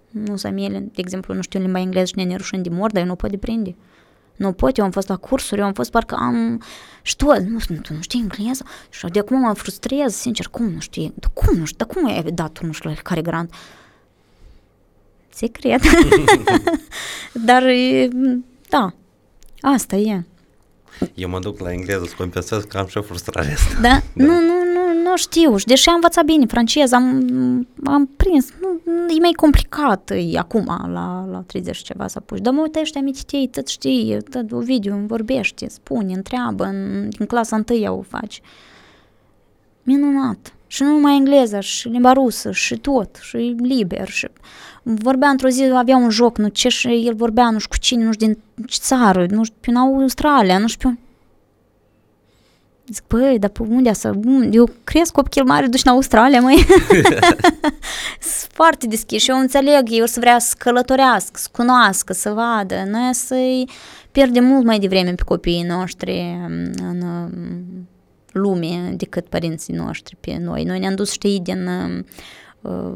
nu sunt mele. De exemplu, nu știu limba engleză și ne nerușând de mor, dar eu nu pot deprinde. Nu pot, eu am fost la cursuri, eu am fost parcă am... Și tu, nu, tu nu știi engleză? Și de acum mă frustrez, sincer, cum nu știi? Da cum nu știu, dar cum ai dat tu nu știu la care grant? Secret. *laughs* Dar, e, da, asta e. eu mă duc la engleză să compensez că am și o frustrare asta. Da? *laughs* da. Nu, nu, nu, nu știu. Și deși am învățat bine franceză, am, am prins. Nu, e mai complicat e, acum, la, la 30 și ceva să apuci. Dar mă uitește amintitei, tot știi, tot Ovidiu vorbește, spune, întreabă, în, din clasa întâia o faci. Minunat. Și nu numai engleză, și limba rusă, și tot, și liber, și vorbea într-o zi, avea un joc, nu ce, și el vorbea, nu știu cu cine, nu știu din ce țară, nu știu, prin Australia, nu știu, Zic, băi, dar pe unde să... Eu cresc copil mare, duci în Australia, măi. *laughs* Sunt foarte deschis și eu înțeleg, eu să vrea să călătorească, să cunoască, să vadă. Noi să-i pierdem mult mai devreme pe copiii noștri în um, lume decât părinții noștri pe noi. Noi ne-am dus, știi, din... Uh,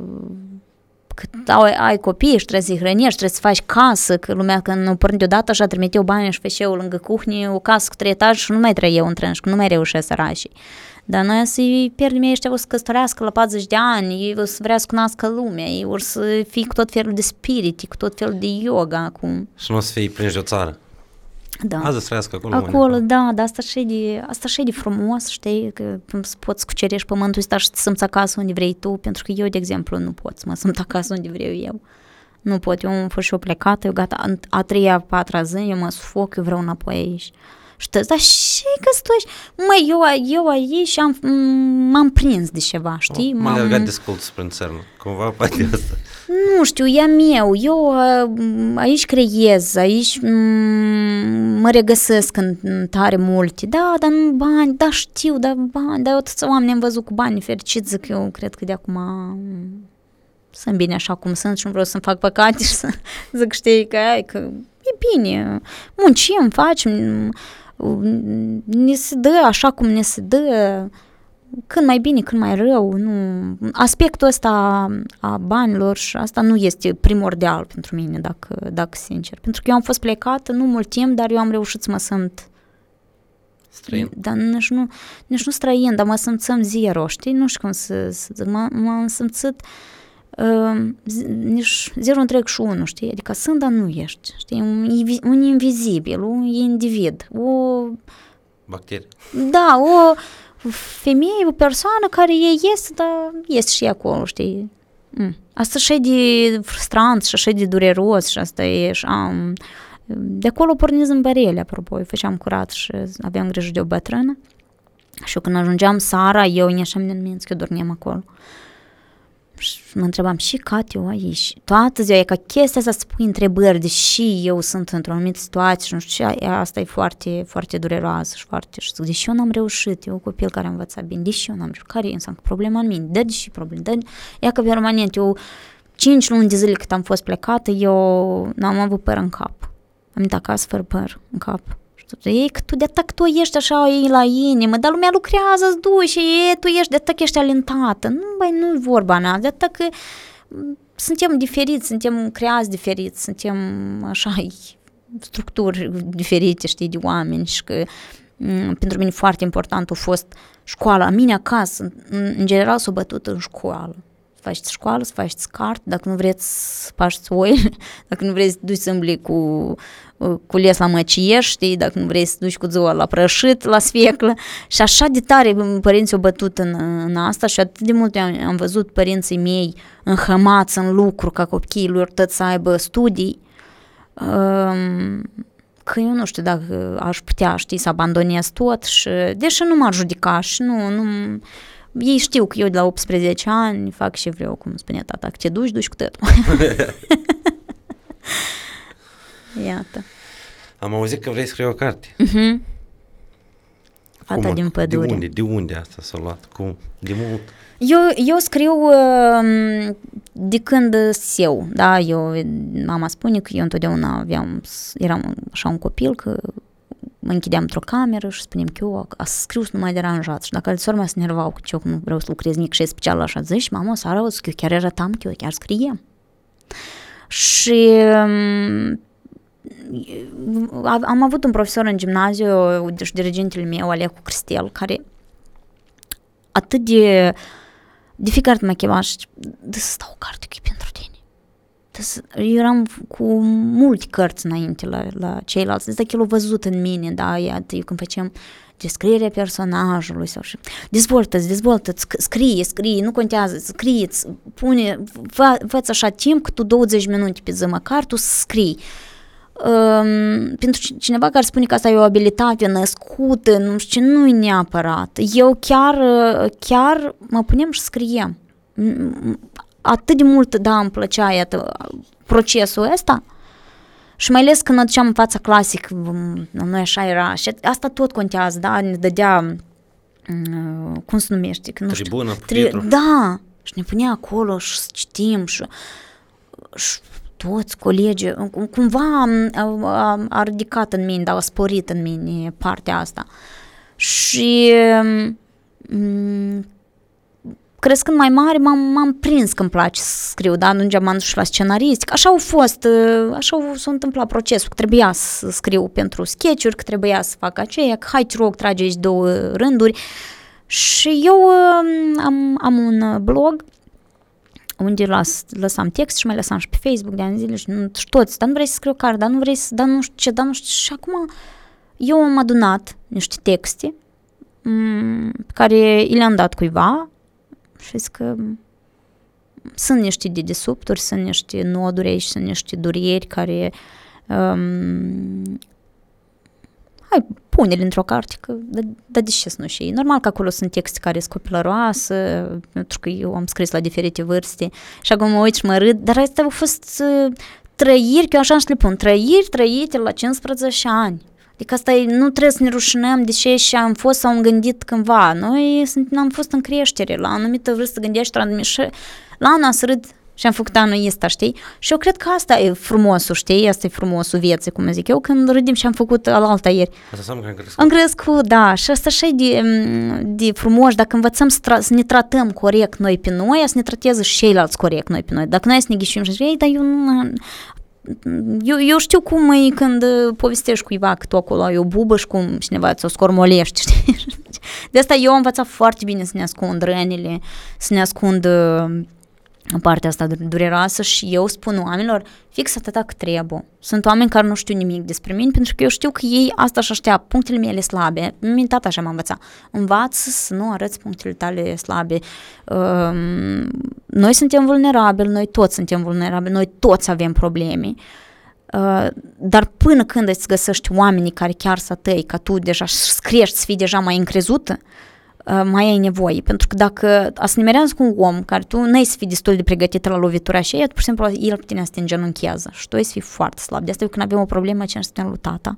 cât ai, ai copii și trebuie să-i hrănești, trebuie să faci casă, că lumea când nu porni deodată așa trimite eu bani și feșeu lângă cuhnie, o casă cu trei etaje și nu mai trăie eu în trenș, că nu mai reușesc sărașii. Dar noi să-i pierdem ei ăștia o să căsătorească la 40 de ani, ei o să vrea să cunoască lumea, ei o să fie cu tot felul de spirit, cu tot felul de yoga acum. Și nu o să fii prinși de o țară. Da. Azi să trăiască acolo. Acolo, undeva. da, dar asta și de, asta și de frumos, știi, că să poți cucerești pământul ăsta și să simți acasă unde vrei tu, pentru că eu, de exemplu, nu pot să mă simt acasă unde vreau eu. Nu pot, eu am fost și eu plecată, eu gata, a, a treia, a patra zi, eu mă sufoc, eu vreau înapoi aici. Și tu, dar și că tu ești? Măi, eu, eu aici am, m-am prins de ceva, știi? M-am M-am- alergat de scult spre țărnă. Cumva *laughs* poate asta. Nu știu, e a meu. Eu uh, aici creez, aici mm, mă regăsesc în, în tare multe. Da, dar nu bani, da știu, da bani, dar eu atâția oameni am văzut cu bani fericiți, zic eu, cred că de acum mm, sunt bine așa cum sunt și nu vreau să-mi fac păcate și să *laughs* zic, știi, că, ai, că e bine, muncim, facem, mm, ne se dă așa cum ne se dă, când mai bine, când mai rău, nu. Aspectul ăsta a banilor și asta nu este primordial pentru mine, dacă, dacă sincer. Pentru că eu am fost plecată nu mult timp, dar eu am reușit să mă simt Străin. dar nici nu, nici nu străin, dar mă simțăm zero, știi? Nu știu cum să, să zic, m- m-am simțit uh, zi- nici 0,31, știi? Adică sunt, dar nu ești, știi? Un, invi- un invizibil, un individ, o Bacterii. da, o femeie, o persoană care e este, dar este și acolo, știi? Mm. Asta și e de frustrant și așa de dureros și asta e și am... De acolo pornesc în bărele, apropo, eu făceam curat și aveam grijă de o bătrână. Și eu când ajungeam seara, eu ne așa din minți că eu dormeam acolo. Și mă întrebam, și Cat eu aici? Toată ziua e ca chestia asta să pui întrebări, deși eu sunt într-o anumită situație și nu știu ce, asta e foarte, foarte dureroasă și foarte, și zic, deși eu n-am reușit, eu copil care am învățat bine, deși eu n-am reușit, care e înseamnă problema în mine, de deși probleme, de, ea că permanent, eu cinci luni de zile cât am fost plecată, eu n-am avut păr în cap. Am venit acasă fără păr în cap. Ei, că tu de atac tu ești așa ei la inimă, dar lumea lucrează, îți duci, e, tu ești de atac ești alintată. Nu, băi, nu vorba mea, de atac suntem diferiți, suntem creați diferiți, suntem așa, structuri diferite, știi, de oameni și că pentru mine foarte important a fost școala. Mine acasă, în general, s-a bătut în școală faceți școală, să faceți cart, dacă nu vreți să faceți oile, *laughs* dacă nu vreți să duci să îmbli cu, uh, cu les la măcieș, știi, dacă nu vreți să duci cu ziua la prășit, la sfeclă. Și așa de tare părinții au bătut în, în asta și atât de mult am, am văzut părinții mei înhămați în lucru ca copiii lor tot să aibă studii. Um, că eu nu știu dacă aș putea, știi, să abandonez tot și, deși nu m-ar judeca și nu, nu, ei știu că eu de la 18 ani fac și vreau, cum spune tata, că te duci, duci cu tătul. *laughs* Iată. Am auzit că vrei să scrie o carte. Uh-huh. Fata Cum, din pădure. De unde, de unde asta s-a luat? Cum? De mult? Eu, eu scriu uh, de când eu, da, eu, mama spune că eu întotdeauna aveam, eram așa un copil, că mă închideam într-o cameră și spuneam că eu a scriu să nu mai deranjat. Și dacă alții mea se nervau că eu nu vreau să lucrez nici și special așa, zici, mama, să arăt că eu chiar arătam că eu chiar scriem. Și am avut un profesor în gimnaziu, deci dirigentele meu, Alecu Cristel, care atât de de fiecare dată mă chema și de să stau o carte că e pentru tine eu eram cu multe cărți înainte la, la ceilalți, deci el a văzut în mine, da, iată, eu când facem descrierea personajului sau și dezvoltă-ți, dezvoltă scrie, scrie, nu contează, scrie pune, fă, fă așa timp că tu 20 minute pe zi măcar tu scrii. Um, pentru cineva care spune că asta e o abilitate născută, nu știu ce, nu e neapărat. Eu chiar, chiar mă punem și scriem atât de mult, da, îmi plăcea, iată, procesul ăsta. Și mai ales când aduceam în fața clasic, noi așa era, și asta tot contează, da, ne dădea, cum se numește? Că nu Tribună, tri, Da, și ne punea acolo și citim și, și toți colegii, cumva a, a, a ridicat în mine, da, a sporit în mine partea asta. Și crescând mai mare, m-am, m-am prins că îmi place să scriu, da, nu m-am dus la scenaristic. Așa au fost, uh, așa s-a întâmplat procesul, că trebuia să scriu pentru sketch-uri, că trebuia să fac aceea, că hai te rog, trage aici două rânduri. Și eu um, am, am un blog unde las, lăsam text și mai lăsam și pe Facebook de ani zile și, nu, și toți, dar nu vrei să scriu carte, dar nu vrei să, dar nu știu ce, dar nu știu Și acum eu am adunat niște texte m- pe care i le-am dat cuiva, și că sunt niște dedesubturi, sunt niște noduri aici, sunt niște dureri care um, hai, pune-le într-o carte, că, dar da, de ce să nu și Normal că acolo sunt texte care sunt copilăroase, pentru că eu am scris la diferite vârste și acum mă uit și mă râd, dar astea au fost uh, trăiri, că eu așa și le pun, trăiri trăite la 15 ani. Adică asta e, nu trebuie să ne rușinăm de ce și am fost sau am gândit cândva. Noi sunt, am fost în creștere, la anumită vârstă gândești, la și la anul să râd și am făcut anul ăsta, știi? Și eu cred că asta e frumosul, știi? Asta e frumosul vieții, cum zic eu, când râdim și am făcut al alta ieri. Asta înseamnă că am crescut. Am crescut, da, și asta așa e de, de frumos, dacă învățăm să, tra- să ne tratăm corect noi pe noi, să ne trateze și ceilalți corect noi pe noi. Dacă noi să ne ghișim și zic, ei, dar eu nu, eu, eu știu cum e când uh, povestești cuiva că tu acolo ai o bubă și cum cineva ți-o scormolești, *laughs* știi? De asta eu am învățat foarte bine să ne ascund rănile, să ne ascund uh, în partea asta dureroasă și eu spun oamenilor fix atâta cât trebuie. Sunt oameni care nu știu nimic despre mine pentru că eu știu că ei asta și așteaptă, punctele mele slabe. Mine tata așa m-a învățat. Învață să nu arăți punctele tale slabe. Um, noi suntem vulnerabili, noi toți suntem vulnerabili, noi toți avem probleme. Uh, dar până când îți găsești oamenii care chiar să tăi, ca tu deja să crești, să fii deja mai încrezută, uh, Uh, mai ai nevoie. Pentru că dacă asnimerează cu un om care tu nu ai să fii destul de pregătit la lovitura și pur și simplu el pe tine să te îngenunchează și tu ai să fii foarte slab. De asta eu când avem o problemă, ce suntem lui tata.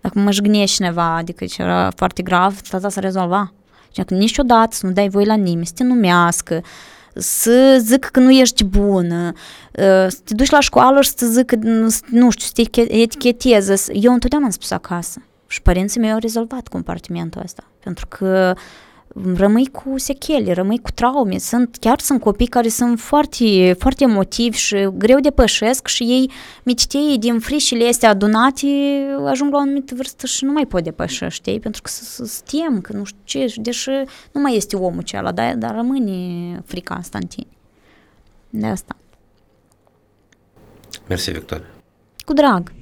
Dacă mă jignești cineva, adică ce era foarte grav, tata să rezolva. Și că niciodată să nu dai voi la nimeni, să te numească, să zic că nu ești bună, uh, să te duci la școală și să zic că, nu știu, să te eticheteze. Eu întotdeauna am spus acasă. Și părinții mei au rezolvat compartimentul ăsta. Pentru că rămâi cu sechele, rămâi cu traume. Sunt, chiar sunt copii care sunt foarte, foarte emotivi și greu de pășesc și ei, micitei din frișile astea adunate, ajung la o anumită vârstă și nu mai pot depăși, știi? Pentru că se tem, că nu știu ce, deși nu mai este omul acela, dar, dar rămâne frica asta în tine. De asta. Mersi, Victoria. Cu drag.